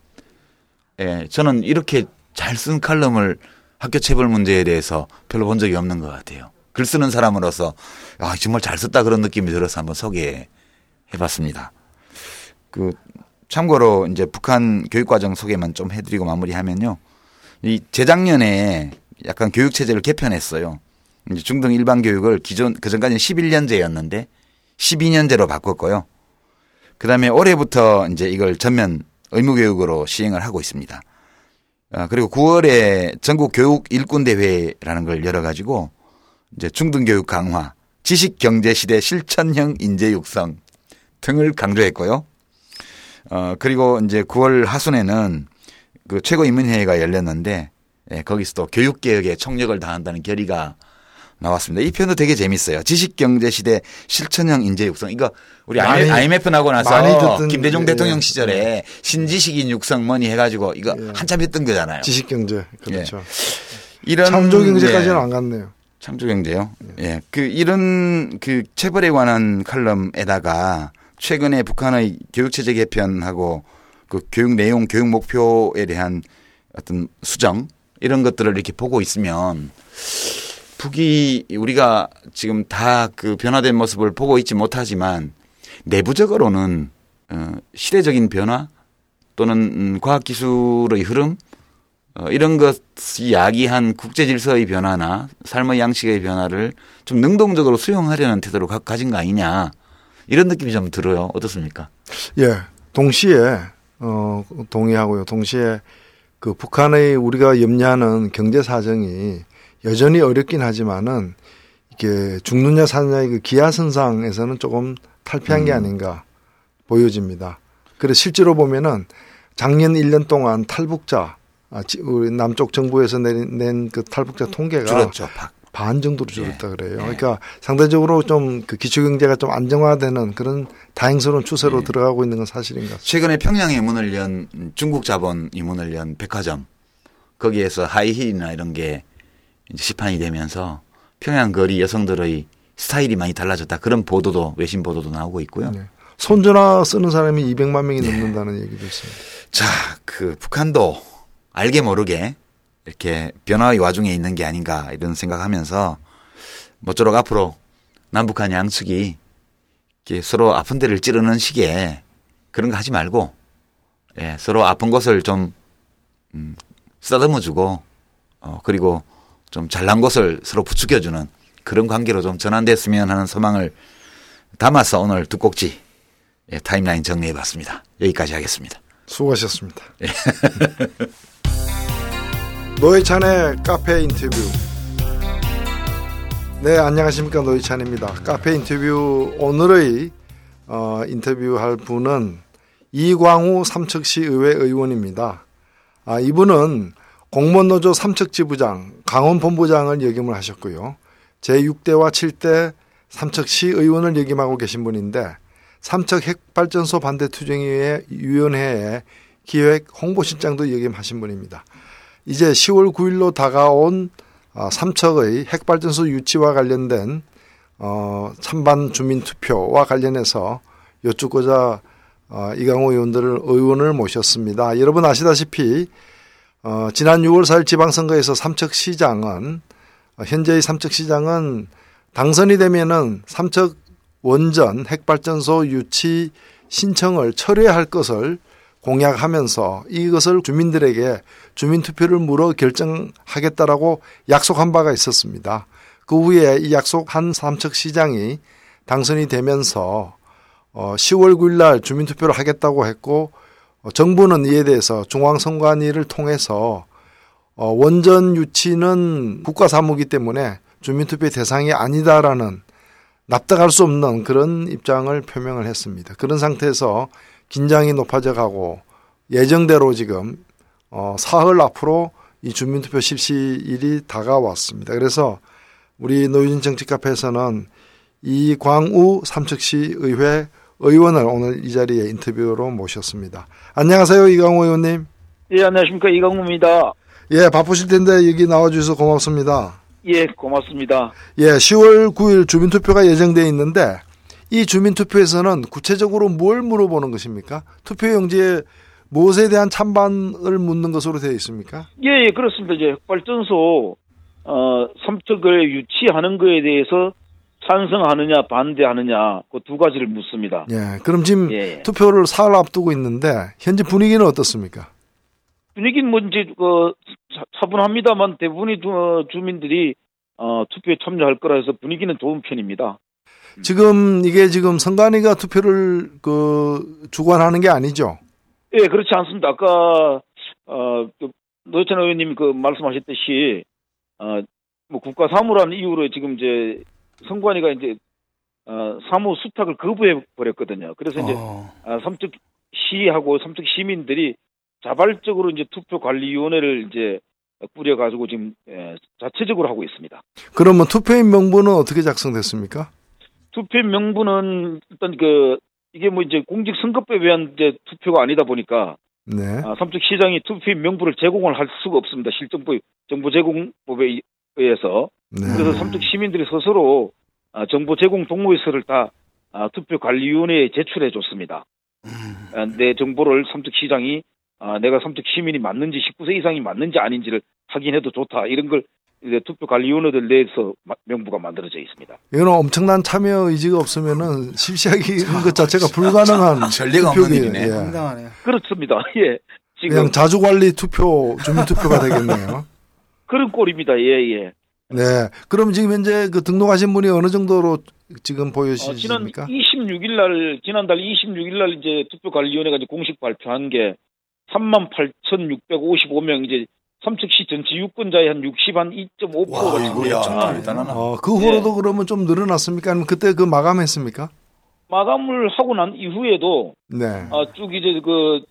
예, 저는 이렇게 잘 쓴 칼럼을 학교 체벌 문제에 대해서 별로 본 적이 없는 것 같아요. 글 쓰는 사람으로서, 아, 정말 잘 썼다 그런 느낌이 들어서 한번 소개해 봤습니다. 그, 참고로 이제 북한 교육과정 소개만 좀 해드리고 마무리하면요. 이 재작년에 약간 교육체제를 개편했어요. 이제 중등 일반 교육을 기존 그전까지는 11년제였는데 12년제로 바꿨고요. 그 다음에 올해부터 이제 이걸 전면 의무 교육으로 시행을 하고 있습니다. 아, 그리고 9월에 전국 교육 일꾼 대회라는 걸 열어 가지고 이제 중등 교육 강화, 지식 경제 시대 실천형 인재 육성 등을 강조했고요. 어, 그리고 이제 9월 하순에는 그 최고 인문회의가 열렸는데 예, 거기서 또 교육 개혁에 총력을 다한다는 결의가 나왔습니다. 이 편도 되게 재밌어요. 지식 경제 시대 실천형 인재 육성. 이거 우리 많이- IMF 나고 나서 김대중 예, 대통령 예. 시절에 신지식인 육성 뭐니 해가지고 이거 예. 한참 했던 거잖아요. 지식경제 그렇죠. 이런 창조경제까지는 예. 안 갔네요. 창조경제요. 예. 그 이런 그 체벌에 관한 칼럼에다가 최근에 북한의 교육체제 개편하고 그 교육 내용, 교육 목표에 대한 어떤 수정 이런 것들을 이렇게 보고 있으면 북이 우리가 지금 다 그 변화된 모습을 보고 있지 못하지만 내부적으로는 어, 시대적인 변화 또는 음, 과학기술의 흐름 어, 이런 것이 야기한 국제 질서의 변화나 삶의 양식의 변화를 좀 능동적으로 수용하려는 태도를 가, 가진 거 아니냐 이런 느낌이 좀 들어요. 어떻습니까? 예, 동시에 어 동의하고요. 동시에 그 북한의 우리가 염려하는 경제 사정이 여전히 어렵긴 하지만은 이게 죽느냐 사느냐의 그 기하선상에서는 조금 탈피한 게 음. 아닌가 보여집니다. 그래서 실제로 보면은 작년 1년 동안 탈북자 아, 지- 우리 남쪽 정부에서 낸 그 탈북자 통계가 줄었죠. 박. 반 정도로 줄었다 그래요. 예. 그러니까 상대적으로 좀 그 기초 경제가 좀 안정화되는 그런 다행스러운 추세로 예. 들어가고 있는 건 사실인 것 같습니다. 최근에 평양에 문을 연 중국 자본이 문을 연 백화점 거기에서 하이힐이나 이런 게 이제 시판이 되면서 평양 거리 여성들의 스타일이 많이 달라졌다 그런 보도도 외신 보도도 나오고 있고요. 네. 손전화 쓰는 사람이 200만 명이 넘는다는 얘기도 있습니다. 자, 그 북한도 알게 모르게 이렇게 변화의 와중에 있는 게 아닌가 이런 생각하면서 모쪼록 앞으로 남북한 양측이 서로 아픈 데를 찌르는 시기에 그런 거 하지 말고 예, 서로 아픈 것을 좀 음, 쓰다듬어 주고 어, 그리고 좀 잘난 것을 서로 부추겨 주는 그런 관계로 좀 전환됐으면 하는 소망을 담아서 오늘 두 꼭지 예, 타임라인 정리해 봤습니다. 여기까지 하겠습니다. 수고하셨습니다. 노회찬의 카페 인터뷰. 네, 안녕하십니까. 노회찬입니다. 카페 인터뷰 오늘의 어, 인터뷰할 분은 이광우 삼척시 의회 의원입니다. 아, 이분은 공무원노조 삼척지부장, 강원본부장을 역임을 하셨고요. 제6대와 7대 삼척시 의원을 역임하고 계신 분인데 삼척 핵발전소 반대 투쟁위의 위원회에 기획 홍보실장도 역임하신 분입니다. 이제 10월 9일로 다가온 아, 삼척의 핵발전소 유치와 관련된 어, 찬반 주민 투표와 관련해서 여쭙고자 어, 이강호 의원들을 의원을 모셨습니다. 여러분 아시다시피 어, 지난 6월 4일 지방선거에서 삼척시장은 어, 현재의 삼척시장은 당선이 되면은 삼척 원전 핵발전소 유치 신청을 철회할 것을 공약하면서 이것을 주민들에게 주민투표를 물어 결정하겠다라고 약속한 바가 있었습니다. 그 후에 이 약속한 삼척시장이 당선이 되면서 10월 9일 날 주민투표를 하겠다고 했고 어, 정부는 이에 대해서 중앙선관위를 통해서 어, 원전 유치는 국가사무기 때문에 주민투표 대상이 아니다라는 납득할 수 없는 그런 입장을 표명을 했습니다. 그런 상태에서 긴장이 높아져 가고 예정대로 지금 어, 사흘 앞으로 이 주민투표 실시일이 다가왔습니다. 그래서 우리 노유진 정치카페에서는 이광우 삼척시 의회 의원을 오늘 이 자리에 인터뷰로 모셨습니다. 안녕하세요, 이광우 의원님. 예, 안녕하십니까. 이광우입니다. 예, 바쁘실 텐데 여기 나와주셔서 고맙습니다. 예, 고맙습니다. 예, 10월 9일 주민투표가 예정되어 있는데 이 주민투표에서는 구체적으로 뭘 물어보는 것입니까? 투표용지에 무엇에 대한 찬반을 묻는 것으로 되어 있습니까? 예, 예, 그렇습니다. 이제 핵발전소 어, 삼척을 유치하는 거에 대해서 찬성하느냐 반대하느냐 그 두 가지를 묻습니다. 예, 그럼 지금 예. 투표를 사흘 앞두고 있는데 현재 분위기는 어떻습니까? 분위기는 뭐 이제 그 차- 차분합니다만 대부분의 주, 어, 주민들이 어, 투표에 참여할 거라 해서 분위기는 좋은 편입니다. 지금 이게 지금 선관위가 투표를 그 주관하는 게 아니죠? 예, 그렇지 않습니다. 아까 어, 그 노회찬 의원님이 그 말씀하셨듯이 어, 뭐 국가 사무라는 이유로 지금 이제 선관위가 이제 어, 사무 수탁을 거부해 버렸거든요. 그래서 이제 어, 아, 삼척 시하고 삼척 시민들이 자발적으로 이제 투표관리위원회를 이제 꾸려가지고 지금 예, 자체적으로 하고 있습니다. 그러면 투표인 명부는 어떻게 작성됐습니까? 투표 명부는 일단 그 이게 뭐 이제 공직 선거법에 의한 이제 투표가 아니다 보니까 네. 아, 삼척 시장이 투표 명부를 제공을 할 수가 없습니다. 실정법 정보 제공법에 의해서 네. 그래서 삼척 시민들이 스스로 아, 정보 제공 동의서를 다 아, 투표관리위원회에 제출해 줬습니다. 아, 내 정보를 삼척 시장이 아, 내가 삼척 시민이 맞는지 19세 이상이 맞는지 아닌지를 확인해도 좋다 이런 걸 이제 투표관리위원회들 내에서 마- 명부가 만들어져 있습니다. 이거는 엄청난 참여 의지가 없으면은 실시하기 것 자체가 불가능한 전례가 없는. 일이네. 예. 상당하네요. 그렇습니다. 예. 지금 그냥 자주관리 투표, 주민투표가 되겠네요. 그런 꼴입니다. 예, 예. 네. 그럼 지금 현재 그 등록하신 분이 어느 정도로 지금 어, 지난 보여지십니까? 26일 날 지난달 26일 날 이제 투표관리위원회가 이제 공식 발표한 게 38,655명 이제 삼척시 전체 유권자의 한 60, 한 2.5%가 와, 이거야. 참여했잖아요. 어, 그 후로도 그러면 좀 늘어났습니까? 아니면 그때 그 마감했습니까? 마감을 하고 난 이후에도 네. 아, 쭉 이제 그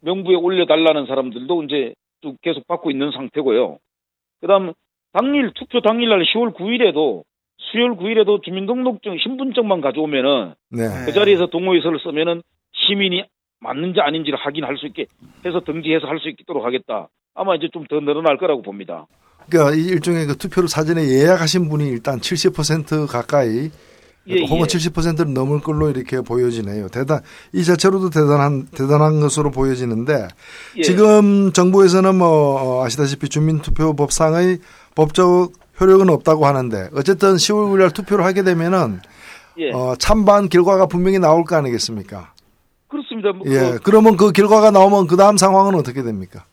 명부에 올려달라는 사람들도 이제 쭉 계속 받고 있는 상태고요. 그다음 당일 투표 당일날 10월 9일에도 수요일 9일에도 주민등록증 신분증만 가져오면은 네. 그 자리에서 동호회서를 쓰면은 시민이 맞는지 아닌지를 확인할 수 있게 해서 등지해서 할 수 있도록 하겠다. 아마 이제 좀 더 늘어날 거라고 봅니다. 그러니까 이 일종의 그 투표를 사전에 예약하신 분이 일단 70% 가까이 예, 혹은 예. 70%를 넘을 걸로 이렇게 보여지네요. 대단 이 자체로도 대단한 대단한 것으로 보여지는데 예. 지금 정부에서는 뭐 어, 아시다시피 주민투표법상의 법적 효력은 없다고 하는데 어쨌든 10월 9일 날 투표를 하게 되면은 예. 어, 찬반 결과가 분명히 나올 거 아니겠습니까? 그렇습니다. 뭐 예. 그 그러면 그 결과가 나오면 그 다음 상황은 어떻게 됩니까?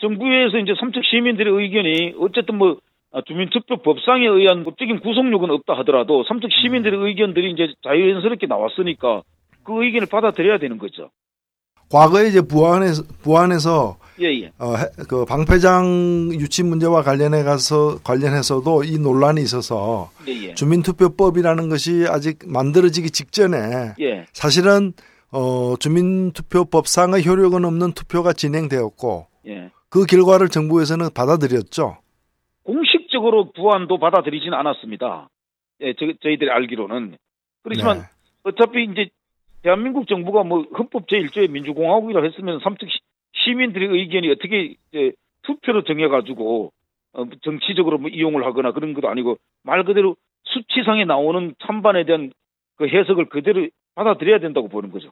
정부에서 이제 삼척 시민들의 의견이 어쨌든 뭐 아, 주민투표 법상에 의한 법적인 구속력은 없다 하더라도 삼척 시민들의 의견들이 이제 자유연스럽게 나왔으니까 그 의견을 받아들여야 되는 거죠. 과거에 이제 부안에서 부안에서 예, 예. 어, 해- 그 방패장 유치 문제와 관련해 가서 관련해서도 이 논란이 있어서 예, 예. 주민투표법이라는 것이 아직 만들어지기 직전에 예. 사실은 어, 주민투표법상의 효력은 없는 투표가 진행되었고 예. 그 결과를 정부에서는 받아들였죠. 공식적으로 부안도 받아들이지는 않았습니다. 예, 저, 저희들이 알기로는. 그렇지만 네. 어차피 이제 대한민국 정부가 뭐 헌법 제1조의 민주공화국이라고 했으면 삼척 시- 시민들의 의견이 어떻게 이제 투표로 정해가지고 어, 정치적으로 뭐 이용을 하거나 그런 것도 아니고 말 그대로 수치상에 나오는 찬반에 대한 그 해석을 그대로 받아들여야 된다고 보는 거죠.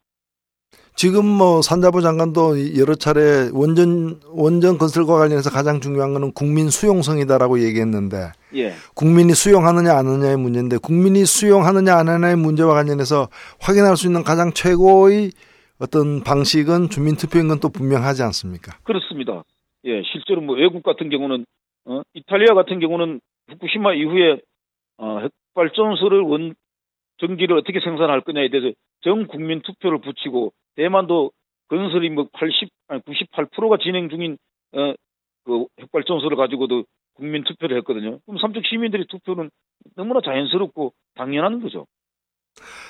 지금 뭐 산자부 장관도 여러 차례 원전 원전 건설과 관련해서 가장 중요한 거는 국민 수용성이다라고 얘기했는데 예, 국민이 수용하느냐 안 하느냐의 문제인데 국민이 수용하느냐 안 하느냐의 문제와 관련해서 확인할 수 있는 가장 최고의 어떤 방식은 주민 투표인 건 또 분명하지 않습니까? 그렇습니다. 예, 실제로 뭐 외국 같은 경우는 어, 이탈리아 같은 경우는 후쿠시마 이후에 어, 핵발전소를 원 전기를 어떻게 생산할 거냐에 대해서 전 국민 투표를 붙이고 대만도 건설이 뭐 80, 아니 98%가 진행 중인 어, 그 핵발전소를 가지고도 국민 투표를 했거든요. 그럼 삼척 시민들의 투표는 너무나 자연스럽고 당연한 거죠.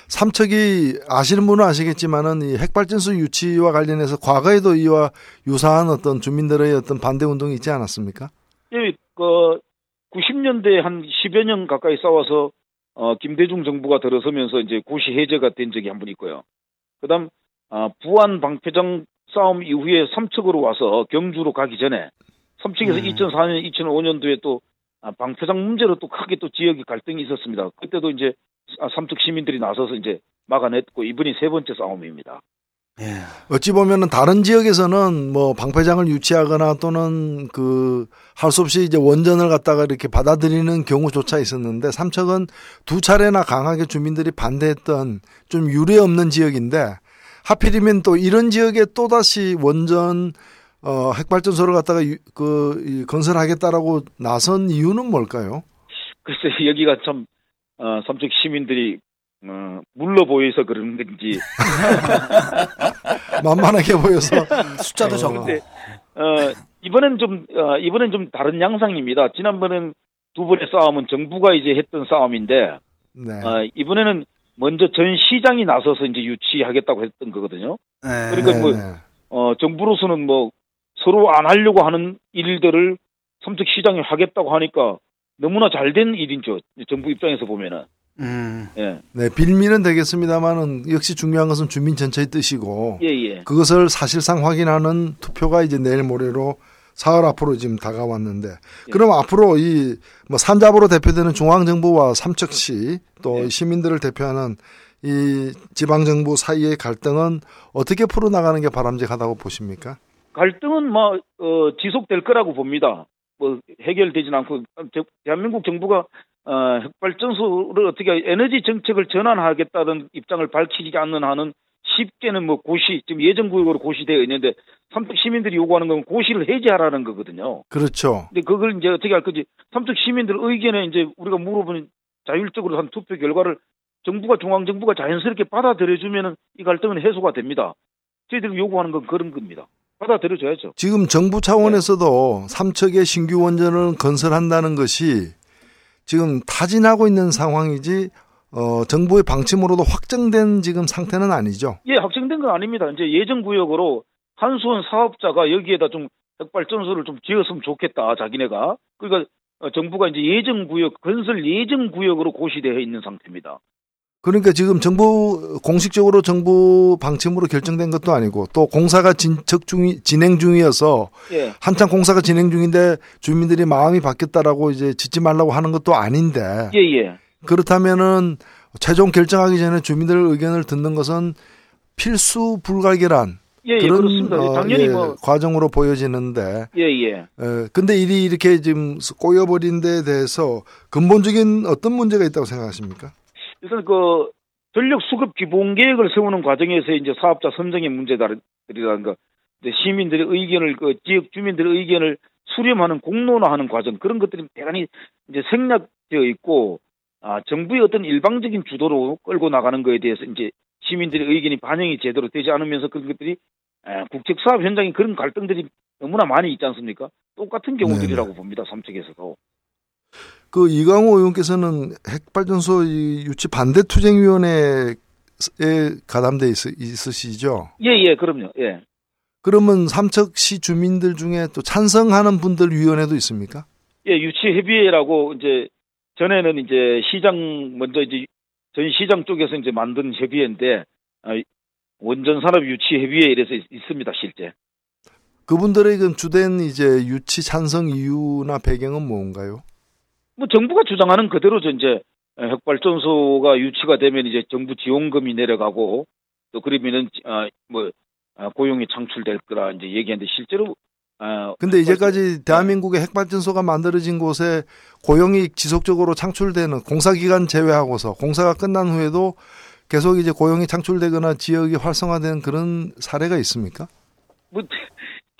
삼척이 아시는 분은 아시겠지만은 이 핵발전소 유치와 관련해서 과거에도 이와 유사한 어떤 주민들의 어떤 반대 운동이 있지 않았습니까? 예, 그 90년대 한 10여 년 가까이 싸워서 어, 김대중 정부가 들어서면서 이제 고시 해제가 된 적이 한 번 있고요. 그다음 아, 부안 방패장 싸움 이후에 삼척으로 와서 경주로 가기 전에 삼척에서 음. 2004년, 2005년도에 또 아, 방패장 문제로 또 크게 또 지역의 갈등이 있었습니다. 그때도 이제 아, 삼척 시민들이 나서서 이제 막아냈고 이번이 세 번째 싸움입니다. 예. 어찌 보면은 다른 지역에서는 뭐 방패장을 유치하거나 또는 그 할 수 없이 이제 원전을 갖다가 이렇게 받아들이는 경우조차 있었는데 삼척은 두 차례나 강하게 주민들이 반대했던 좀 유례 없는 지역인데 하필이면 또 이런 지역에 또 다시 원전 어 핵발전소를 갖다가 유- 그 이, 건설하겠다라고 나선 이유는 뭘까요? 글쎄 여기가 참 어, 삼척 시민들이 어, 물러 보여서 그런 건지 만만하게 보여서 숫자도 어. 적고. 어, 이번엔 좀 어, 이번엔 좀 다른 양상입니다. 지난번엔 두 번의 싸움은 정부가 이제 했던 싸움인데 네. 어, 이번에는 먼저 전 시장이 나서서 이제 유치하겠다고 했던 거거든요. 예. 그러니까 뭐- 네. 어, 정부로서는 뭐 서로 안 하려고 하는 일들을 삼척 시장이 하겠다고 하니까 너무나 잘 된 일이죠. 정부 입장에서 보면은 음. 예, 네, 빌미는 되겠습니다만은 역시 중요한 것은 주민 전체의 뜻이고 예, 예. 그것을 사실상 확인하는 투표가 이제 내일 모레로 사흘 앞으로 지금 다가왔는데 예. 그럼 앞으로 이 뭐 산잡으로 대표되는 중앙정부와 삼척시 또 예. 시민들을 대표하는 이 지방정부 사이의 갈등은 어떻게 풀어나가는 게 바람직하다고 보십니까? 갈등은 뭐 어, 지속될 거라고 봅니다. 뭐 해결되진 않고 저- 대한민국 정부가 어, 핵발전소를 어떻게 에너지 정책을 전환하겠다는 입장을 밝히지 않는 한은 쉽게는 뭐 고시 지금 예정구역으로 고시되어 있는데 삼척 시민들이 요구하는 건 고시를 해제하라는 거거든요. 그렇죠. 근데 그걸 이제 어떻게 할 건지 삼척 시민들 의견에 이제 우리가 물어보는 자율적으로 한 투표 결과를 정부가 중앙 정부가 자연스럽게 받아들여 주면은 이 갈등은 해소가 됩니다. 저희들이 요구하는 건 그런 겁니다. 받아들여 줘야죠. 지금 정부 차원에서도 삼척의 신규 원전을 건설한다는 것이 지금 타진하고 있는 상황이지 어, 정부의 방침으로도 확정된 지금 상태는 아니죠. 예, 확정된 건 아닙니다. 이제 예정구역으로 한수원 사업자가 여기에다 좀 핵발 전소를 좀 지었으면 좋겠다, 자기네가. 그러니까 어, 정부가 이제 예정구역, 건설 예정구역으로 고시되어 있는 상태입니다. 그러니까 지금 정부 공식적으로 정부 방침으로 결정된 것도 아니고 또 공사가 진척 중이 진행 중이어서 예, 한창 공사가 진행 중인데 주민들이 마음이 바뀌었다라고 이제 짓지 말라고 하는 것도 아닌데 예, 예. 그렇다면은 최종 결정하기 전에 주민들 의견을 듣는 것은 필수 불가결한 예, 예, 그런. 어, 당연히 예, 뭐, 과정으로 보여지는데 예, 예. 어, 근데 일이 이렇게 지금 꼬여버린 데 대해서 근본적인 어떤 문제가 있다고 생각하십니까? 일단 그 전력 수급 기본 계획을 세우는 과정에서 이제 사업자 선정의 문제들이라든가 시민들의 의견을 그 지역 주민들의 의견을 수렴하는 공론화하는 과정 그런 것들이 대단히 이제 생략되어 있고 아, 정부의 어떤 일방적인 주도로 끌고 나가는 것에 대해서 이제 시민들의 의견이 반영이 제대로 되지 않으면서 그런 것들이 에, 국책 사업 현장에 그런 갈등들이 너무나 많이 있지 않습니까? 똑같은 경우들이라고 네 봅니다. 삼척에서도. 그 이강호 의원께서는 핵발전소 유치 반대 투쟁위원회에 가담돼 있, 있으시죠? 예, 예, 그럼요. 예. 그러면 삼척시 주민들 중에 또 찬성하는 분들 위원회도 있습니까? 예, 유치 협의회라고 이제 전에는 이제 시장 먼저 이제 전 시장 쪽에서 이제 만든 협의회인데 아, 원전 산업 유치 협의회 이래서 있 습니다 실제. 그분들의 주된 이제 유치 찬성 이유나 배경은 뭔가요? 뭐 정부가 주장하는 그대로 이제 핵발전소가 유치가 되면 이제 정부 지원금이 내려가고 또 그러면은 아뭐 아, 고용이 창출될 거라 이제 얘기하는데 실제로 아 근데 이제까지 대한민국의 핵발전소가 만들어진 곳에 고용이 지속적으로 창출되는 공사 기간 제외하고서 공사가 끝난 후에도 계속 이제 고용이 창출되거나 지역이 활성화되는 그런 사례가 있습니까? 뭐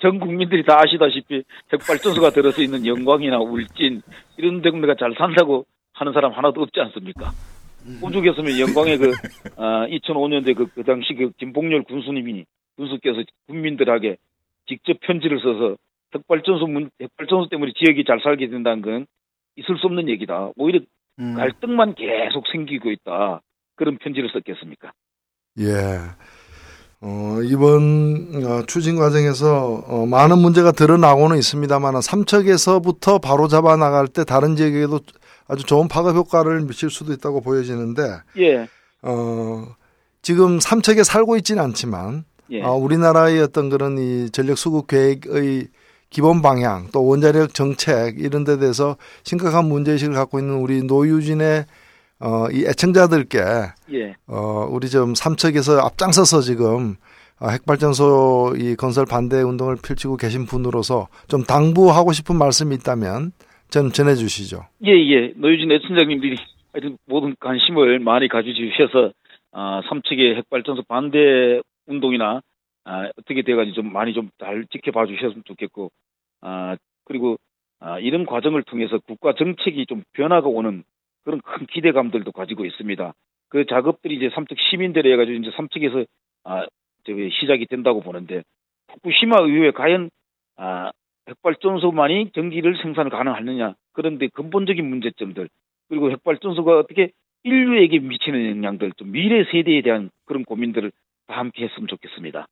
전 국민들이 다 아시다시피 핵발전소가 들어서 있는 영광이나 울진 이런 데가 잘 산다고 하는 사람 하나도 없지 않습니까? 오죽했으면 영광의 그 아, 2005년대 그, 그 당시 그 김봉렬 군수님이 군수께서 국민들에게 직접 편지를 써서 핵발전소 문, 핵발전소 때문에 지역이 잘 살게 된다는 건 있을 수 없는 얘기다. 오히려 음. 갈등만 계속 생기고 있다. 그런 편지를 썼겠습니까? 예. 어, 이번 어, 추진 과정에서 어, 많은 문제가 드러나고는 있습니다만 삼척에서부터 바로 잡아 나갈 때 다른 지역에도 아주 좋은 파급 효과를 미칠 수도 있다고 보여지는데 예. 어, 지금 삼척에 살고 있지는 않지만 예. 어, 우리나라의 어떤 그런 이 전력 수급 계획의 기본 방향 또 원자력 정책 이런 데 대해서 심각한 문제의식을 갖고 있는 우리 노유진의 어, 이 애청자들께 예. 어, 우리 좀 삼척에서 앞장서서 지금 어, 핵발전소 이 건설 반대 운동을 펼치고 계신 분으로서 좀 당부하고 싶은 말씀이 있다면 좀 전해 주시죠. 예, 예. 노유진 애청자님들이 모든 관심을 많이 가져주셔서 아, 삼척의 핵발전소 반대 운동이나 아, 어떻게 돼가지고 좀 많이 좀 잘 지켜봐 주셨으면 좋겠고 아, 그리고 아, 이런 과정을 통해서 국가 정책이 좀 변화가 오는 그런 큰 기대감들도 가지고 있습니다. 그 작업들이 이제 삼척 시민들에 해가지고 이제 삼척에서 아, 저기 시작이 된다고 보는데 후쿠시마 의회 과연 아, 핵발전소만이 전기를 생산 가능하느냐 그런데 근본적인 문제점들 그리고 핵발전소가 어떻게 인류에게 미치는 영향들 좀 미래 세대에 대한 그런 고민들을 다 함께 했으면 좋겠습니다.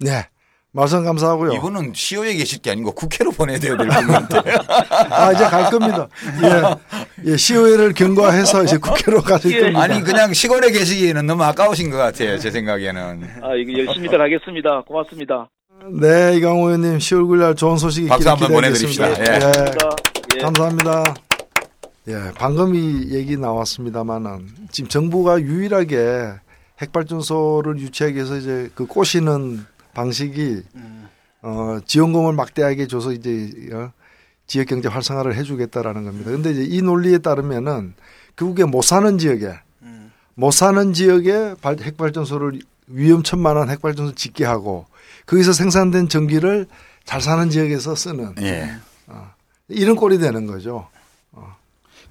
네. 말씀 감사하고요. 이분은 시오에 계실 게 아니고 국회로 보내야 돼요, 분한테. 아, 이제 갈 겁니다. 예. 예, 시의회를 경과해서 이제 국회로 가실 예. 겁니다. 아니, 그냥 시골에 계시기에는 너무 아까우신 것 같아요, 제 생각에는. 아, 이거 열심히들 하겠습니다. 고맙습니다. 네, 이강호 의원님 10월 9일 날 좋은 소식이 박수 한번 보내드립시다. 예. 예. 예. 감사합니다. 예, 방금 이 얘기 나왔습니다만은 지금 정부가 유일하게 핵발전소를 유치하기 위해서 이제 그 꼬시는 방식이 어, 지원금을 막대하게 줘서 이제 어, 지역 경제 활성화를 해주겠다라는 겁니다. 근데 이제 이 논리에 따르면은 그국에 못 사는 지역에 못 사는 지역에 핵발전소를 위험천만한 핵발전소 짓게 하고 거기서 생산된 전기를 잘 사는 지역에서 쓰는 예. 어, 이런 꼴이 되는 거죠.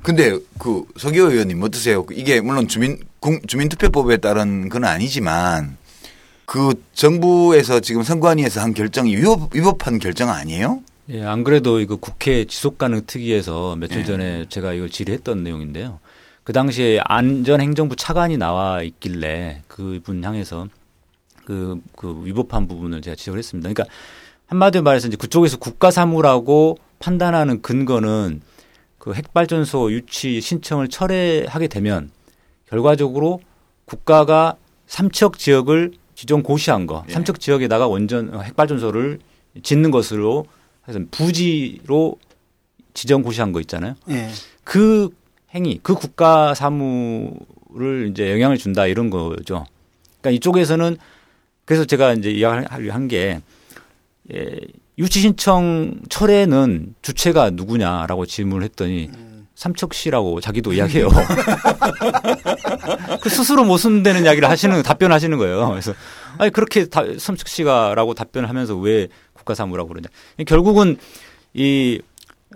근데 그 서기호 의원님 어떠세요? 이게 물론 주민 주민투표법에 따른 건 아니지만 그 정부에서 지금 선관위에서 한 결정이 위법, 위법한 결정 아니에요? 예, 안 그래도 이거 국회 지속 가능 특위에서 며칠 예. 전에 제가 이걸 질의했던 내용인데요. 그 당시에 안전행정부 차관이 나와 있길래 그분 향해서 그, 그 위법한 부분을 제가 지적을 했습니다. 그러니까 한마디로 말해서 이제 그쪽에서 국가 사무라고 판단하는 근거는 그 핵발전소 유치 신청을 철회하게 되면 결과적으로 국가가 삼척 지역을 기존 고시한 거, 예. 삼척 지역에다가 원전 핵발전소를 짓는 것으로 해서 부지로 지정 고시한 거 있잖아요. 예. 그 행위, 그 국가 사무를 이제 영향을 준다 이런 거죠. 그러니까 이쪽에서는 그래서 제가 이제 이야기를 한 게 예, 유치 신청 철회는 주체가 누구냐라고 질문을 했더니 음. 삼척시라고 자기도 이야기해요. 그 스스로 못 쓴다는 이야기를 하시는 답변하시는 거예요. 그래서 아니 그렇게 다, 삼척시가라고 답변을 하면서 왜 국가사무라고 그러냐. 결국은 이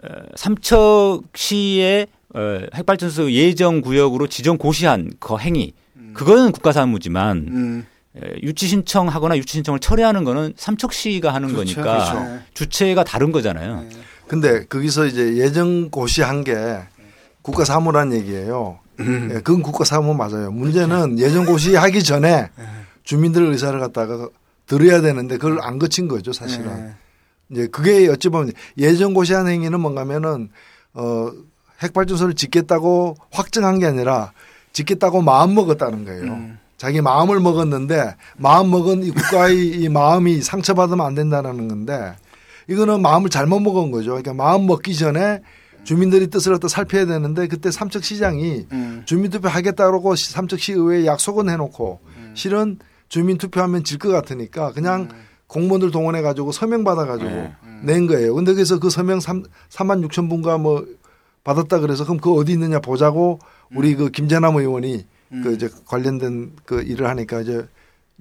어, 삼척 시의 어, 핵발전소 예정 구역으로 지정 고시한 그 행위 그거는 국가사무지만 음. 에, 유치 신청하거나 유치 신청을 철회하는 거는 삼척시가 하는 그렇죠, 거니까 그렇죠. 주체가 다른 거잖아요. 근데 거기서 이제 예정 고시한 게 국가 사무란 얘기예요. 예, 그건 국가 사무 맞아요. 문제는 예정 고시하기 전에 주민들 의사를 갖다가 들어야 되는데 그걸 안 거친 거죠, 사실은. 네. 이제 그게 어찌 보면 예정 고시한 행위는 뭔가면은 어 핵발전소를 짓겠다고 확정한 게 아니라 짓겠다고 마음 먹었다는 거예요. 음. 자기 마음을 먹었는데 마음 먹은 이 국가의 이 마음이 상처받으면 안 된다는 건데 이거는 마음을 잘못 먹은 거죠. 그러니까 마음 먹기 전에 주민들이 뜻을 갖다 살펴야 되는데 그때 삼척시장이 음. 주민투표 하겠다고 삼척시 의회에 약속은 해놓고 실은 주민투표하면 질 것 같으니까 그냥 공무원들 동원해 가지고 서명 받아 가지고 네. 낸 거예요. 근데 그래서 그 서명 3, 3만 6천 분가 뭐 받았다 그래서 그럼 그 어디 있느냐 보자고 우리 그 김제남 의원이 그 이제 관련된 그 일을 하니까 이제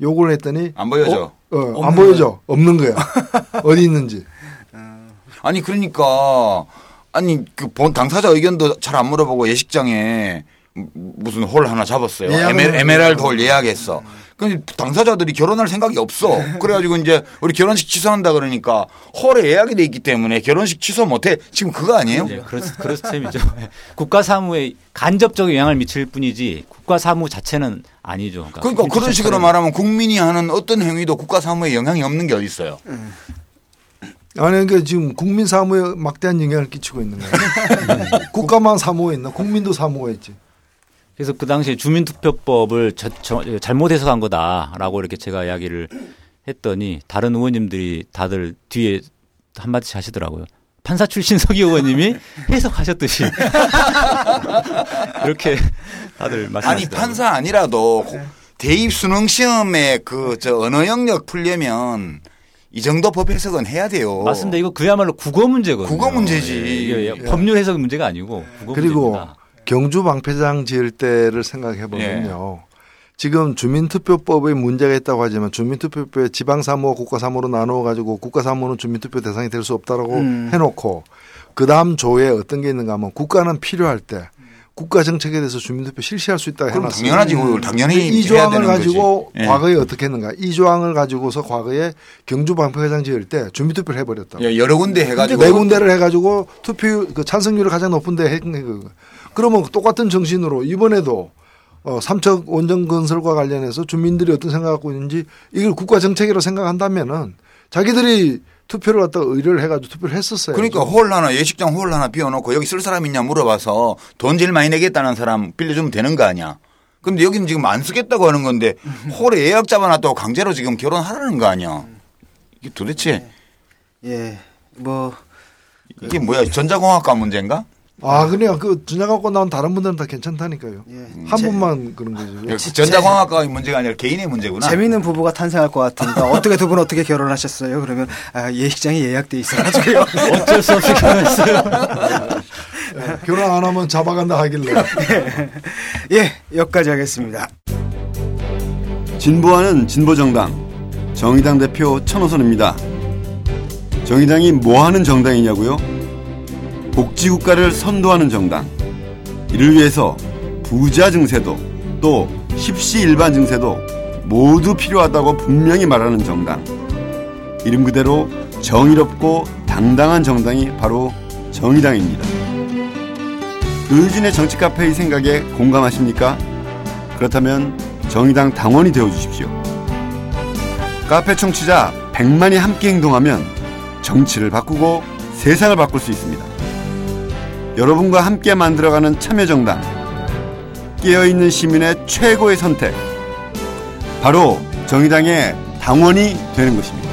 요구를 했더니 안 보여줘. 어, 어, 안 보여줘. 없는 거야. 어디 있는지. 아니 그러니까 아니 그 본 당사자 의견도 잘 안 물어보고 예식장에 무슨 홀 하나 잡았어요. 에메랄드 홀 예약했어. 근데 당사자들이 결혼할 생각이 없어. 그래가지고 이제 우리 결혼식 취소한다 그러니까 홀에 예약이 돼 있기 때문에 결혼식 취소 못해. 지금 그거 아니에요? 네, 그런 그런 셈이죠. 국가 사무에 간접적 영향을 미칠 뿐이지 국가 사무 자체는 아니죠. 그러니까 유치 그런 식으로 말하면 국민이 하는 어떤 행위도 국가 사무에 영향이 없는 게 어디 있어요? 아니 그러니까 지금 국민 사무에 막대한 영향을 끼치고 있는 거예요. 국가만 사무에 있나? 국민도 사무가 있지. 그래서 그 당시에 주민투표법을 저, 저, 잘못 해석한 거다라고 이렇게 제가 이야기를 했더니 다른 의원님들이 다들 뒤에 한마디씩 하시더라고요. 판사 출신 서기 의원님이 해석하셨듯이 이렇게 다들 아니 말씀하시더라고요. 판사 아니라도 고- 대입 수능 시험에 그 저 언어 영역 풀려면 이 정도 법 해석은 해야 돼요. 맞습니다. 이거 그야말로 국어 문제거든요. 국어 문제지. 예, 이게 법률 해석 문제가 아니고 국어 그리고 문제입니다. 경주 방패장 지을 때를 생각해 보면요. 지금 주민투표법에 문제가 있다고 하지만 주민투표법에 지방사무와 국가사무로 나누어 가지고 국가사무는 주민투표 대상이 될 수 없다라고 음. 해놓고 그 다음 조에 어떤 게 있는가 하면 국가는 필요할 때 국가 정책에 대해서 주민투표 실시할 수 있다 그럼 해놨어요. 당연하지. 그걸 당연히 이 조항을 되는 가지고 거지. 예. 과거에 어떻게 했는가? 이 조항을 가지고서 과거에 경주 방패장 지을 때 주민투표를 해버렸다. 예, 여러 군데 해가지고 네 군데를 해가지고 투표 그 찬성률이 가장 높은데 해 그- 그러면 똑같은 정신으로 이번에도 어, 삼척 원전 건설과 관련해서 주민들이 어떤 생각 갖고 있는지 이걸 국가 정책이라고 생각한다면은 자기들이 투표를 갖다 가 의뢰를 해가지고 투표를 했었어요. 그러니까 홀 하나 예식장 홀 하나 비워놓고 여기 쓸 사람 있냐 물어봐서 돈 제일 많이 내겠다는 사람 빌려주면 되는 거 아니야. 근데 여기는 지금 안 쓰겠다고 하는 건데 홀에 예약 잡아놨다고 강제로 지금 결혼하라는 거 아니야. 이게 도대체 예. 뭐 이게 뭐야 전자공학과 문제인가? 아 그냥 그 갖고 나온 다른 분들은 다 괜찮다니까요. 예. 한 제- 분만 그런 거죠. 전자공학과의 문제가 아니라 개인의 문제구나. 재미있는 부부가 탄생할 것 같은데 어떻게 두 분 어떻게 결혼하셨어요? 그러면 아, 예식장이 예약돼 있어가지고요. 어쩔 수 없이 결혼했어요. 결혼 안 하면 잡아간다 하길래. 예, 여기까지 하겠습니다. 진보하는 진보정당 정의당 대표 천호선입니다. 정의당이 뭐 하는 정당이냐고요? 복지국가를 선도하는 정당. 이를 위해서 부자 증세도 또 십시일반 증세도 모두 필요하다고 분명히 말하는 정당. 이름 그대로 정의롭고 당당한 정당이 바로 정의당입니다. 의진의 정치 카페의 생각에 공감하십니까? 그렇다면 정의당 당원이 되어 주십시오. 카페 청취자 100만이 함께 행동하면 정치를 바꾸고 세상을 바꿀 수 있습니다. 여러분과 함께 만들어가는 참여정당. 깨어있는 시민의 최고의 선택. 바로 정의당의 당원이 되는 것입니다.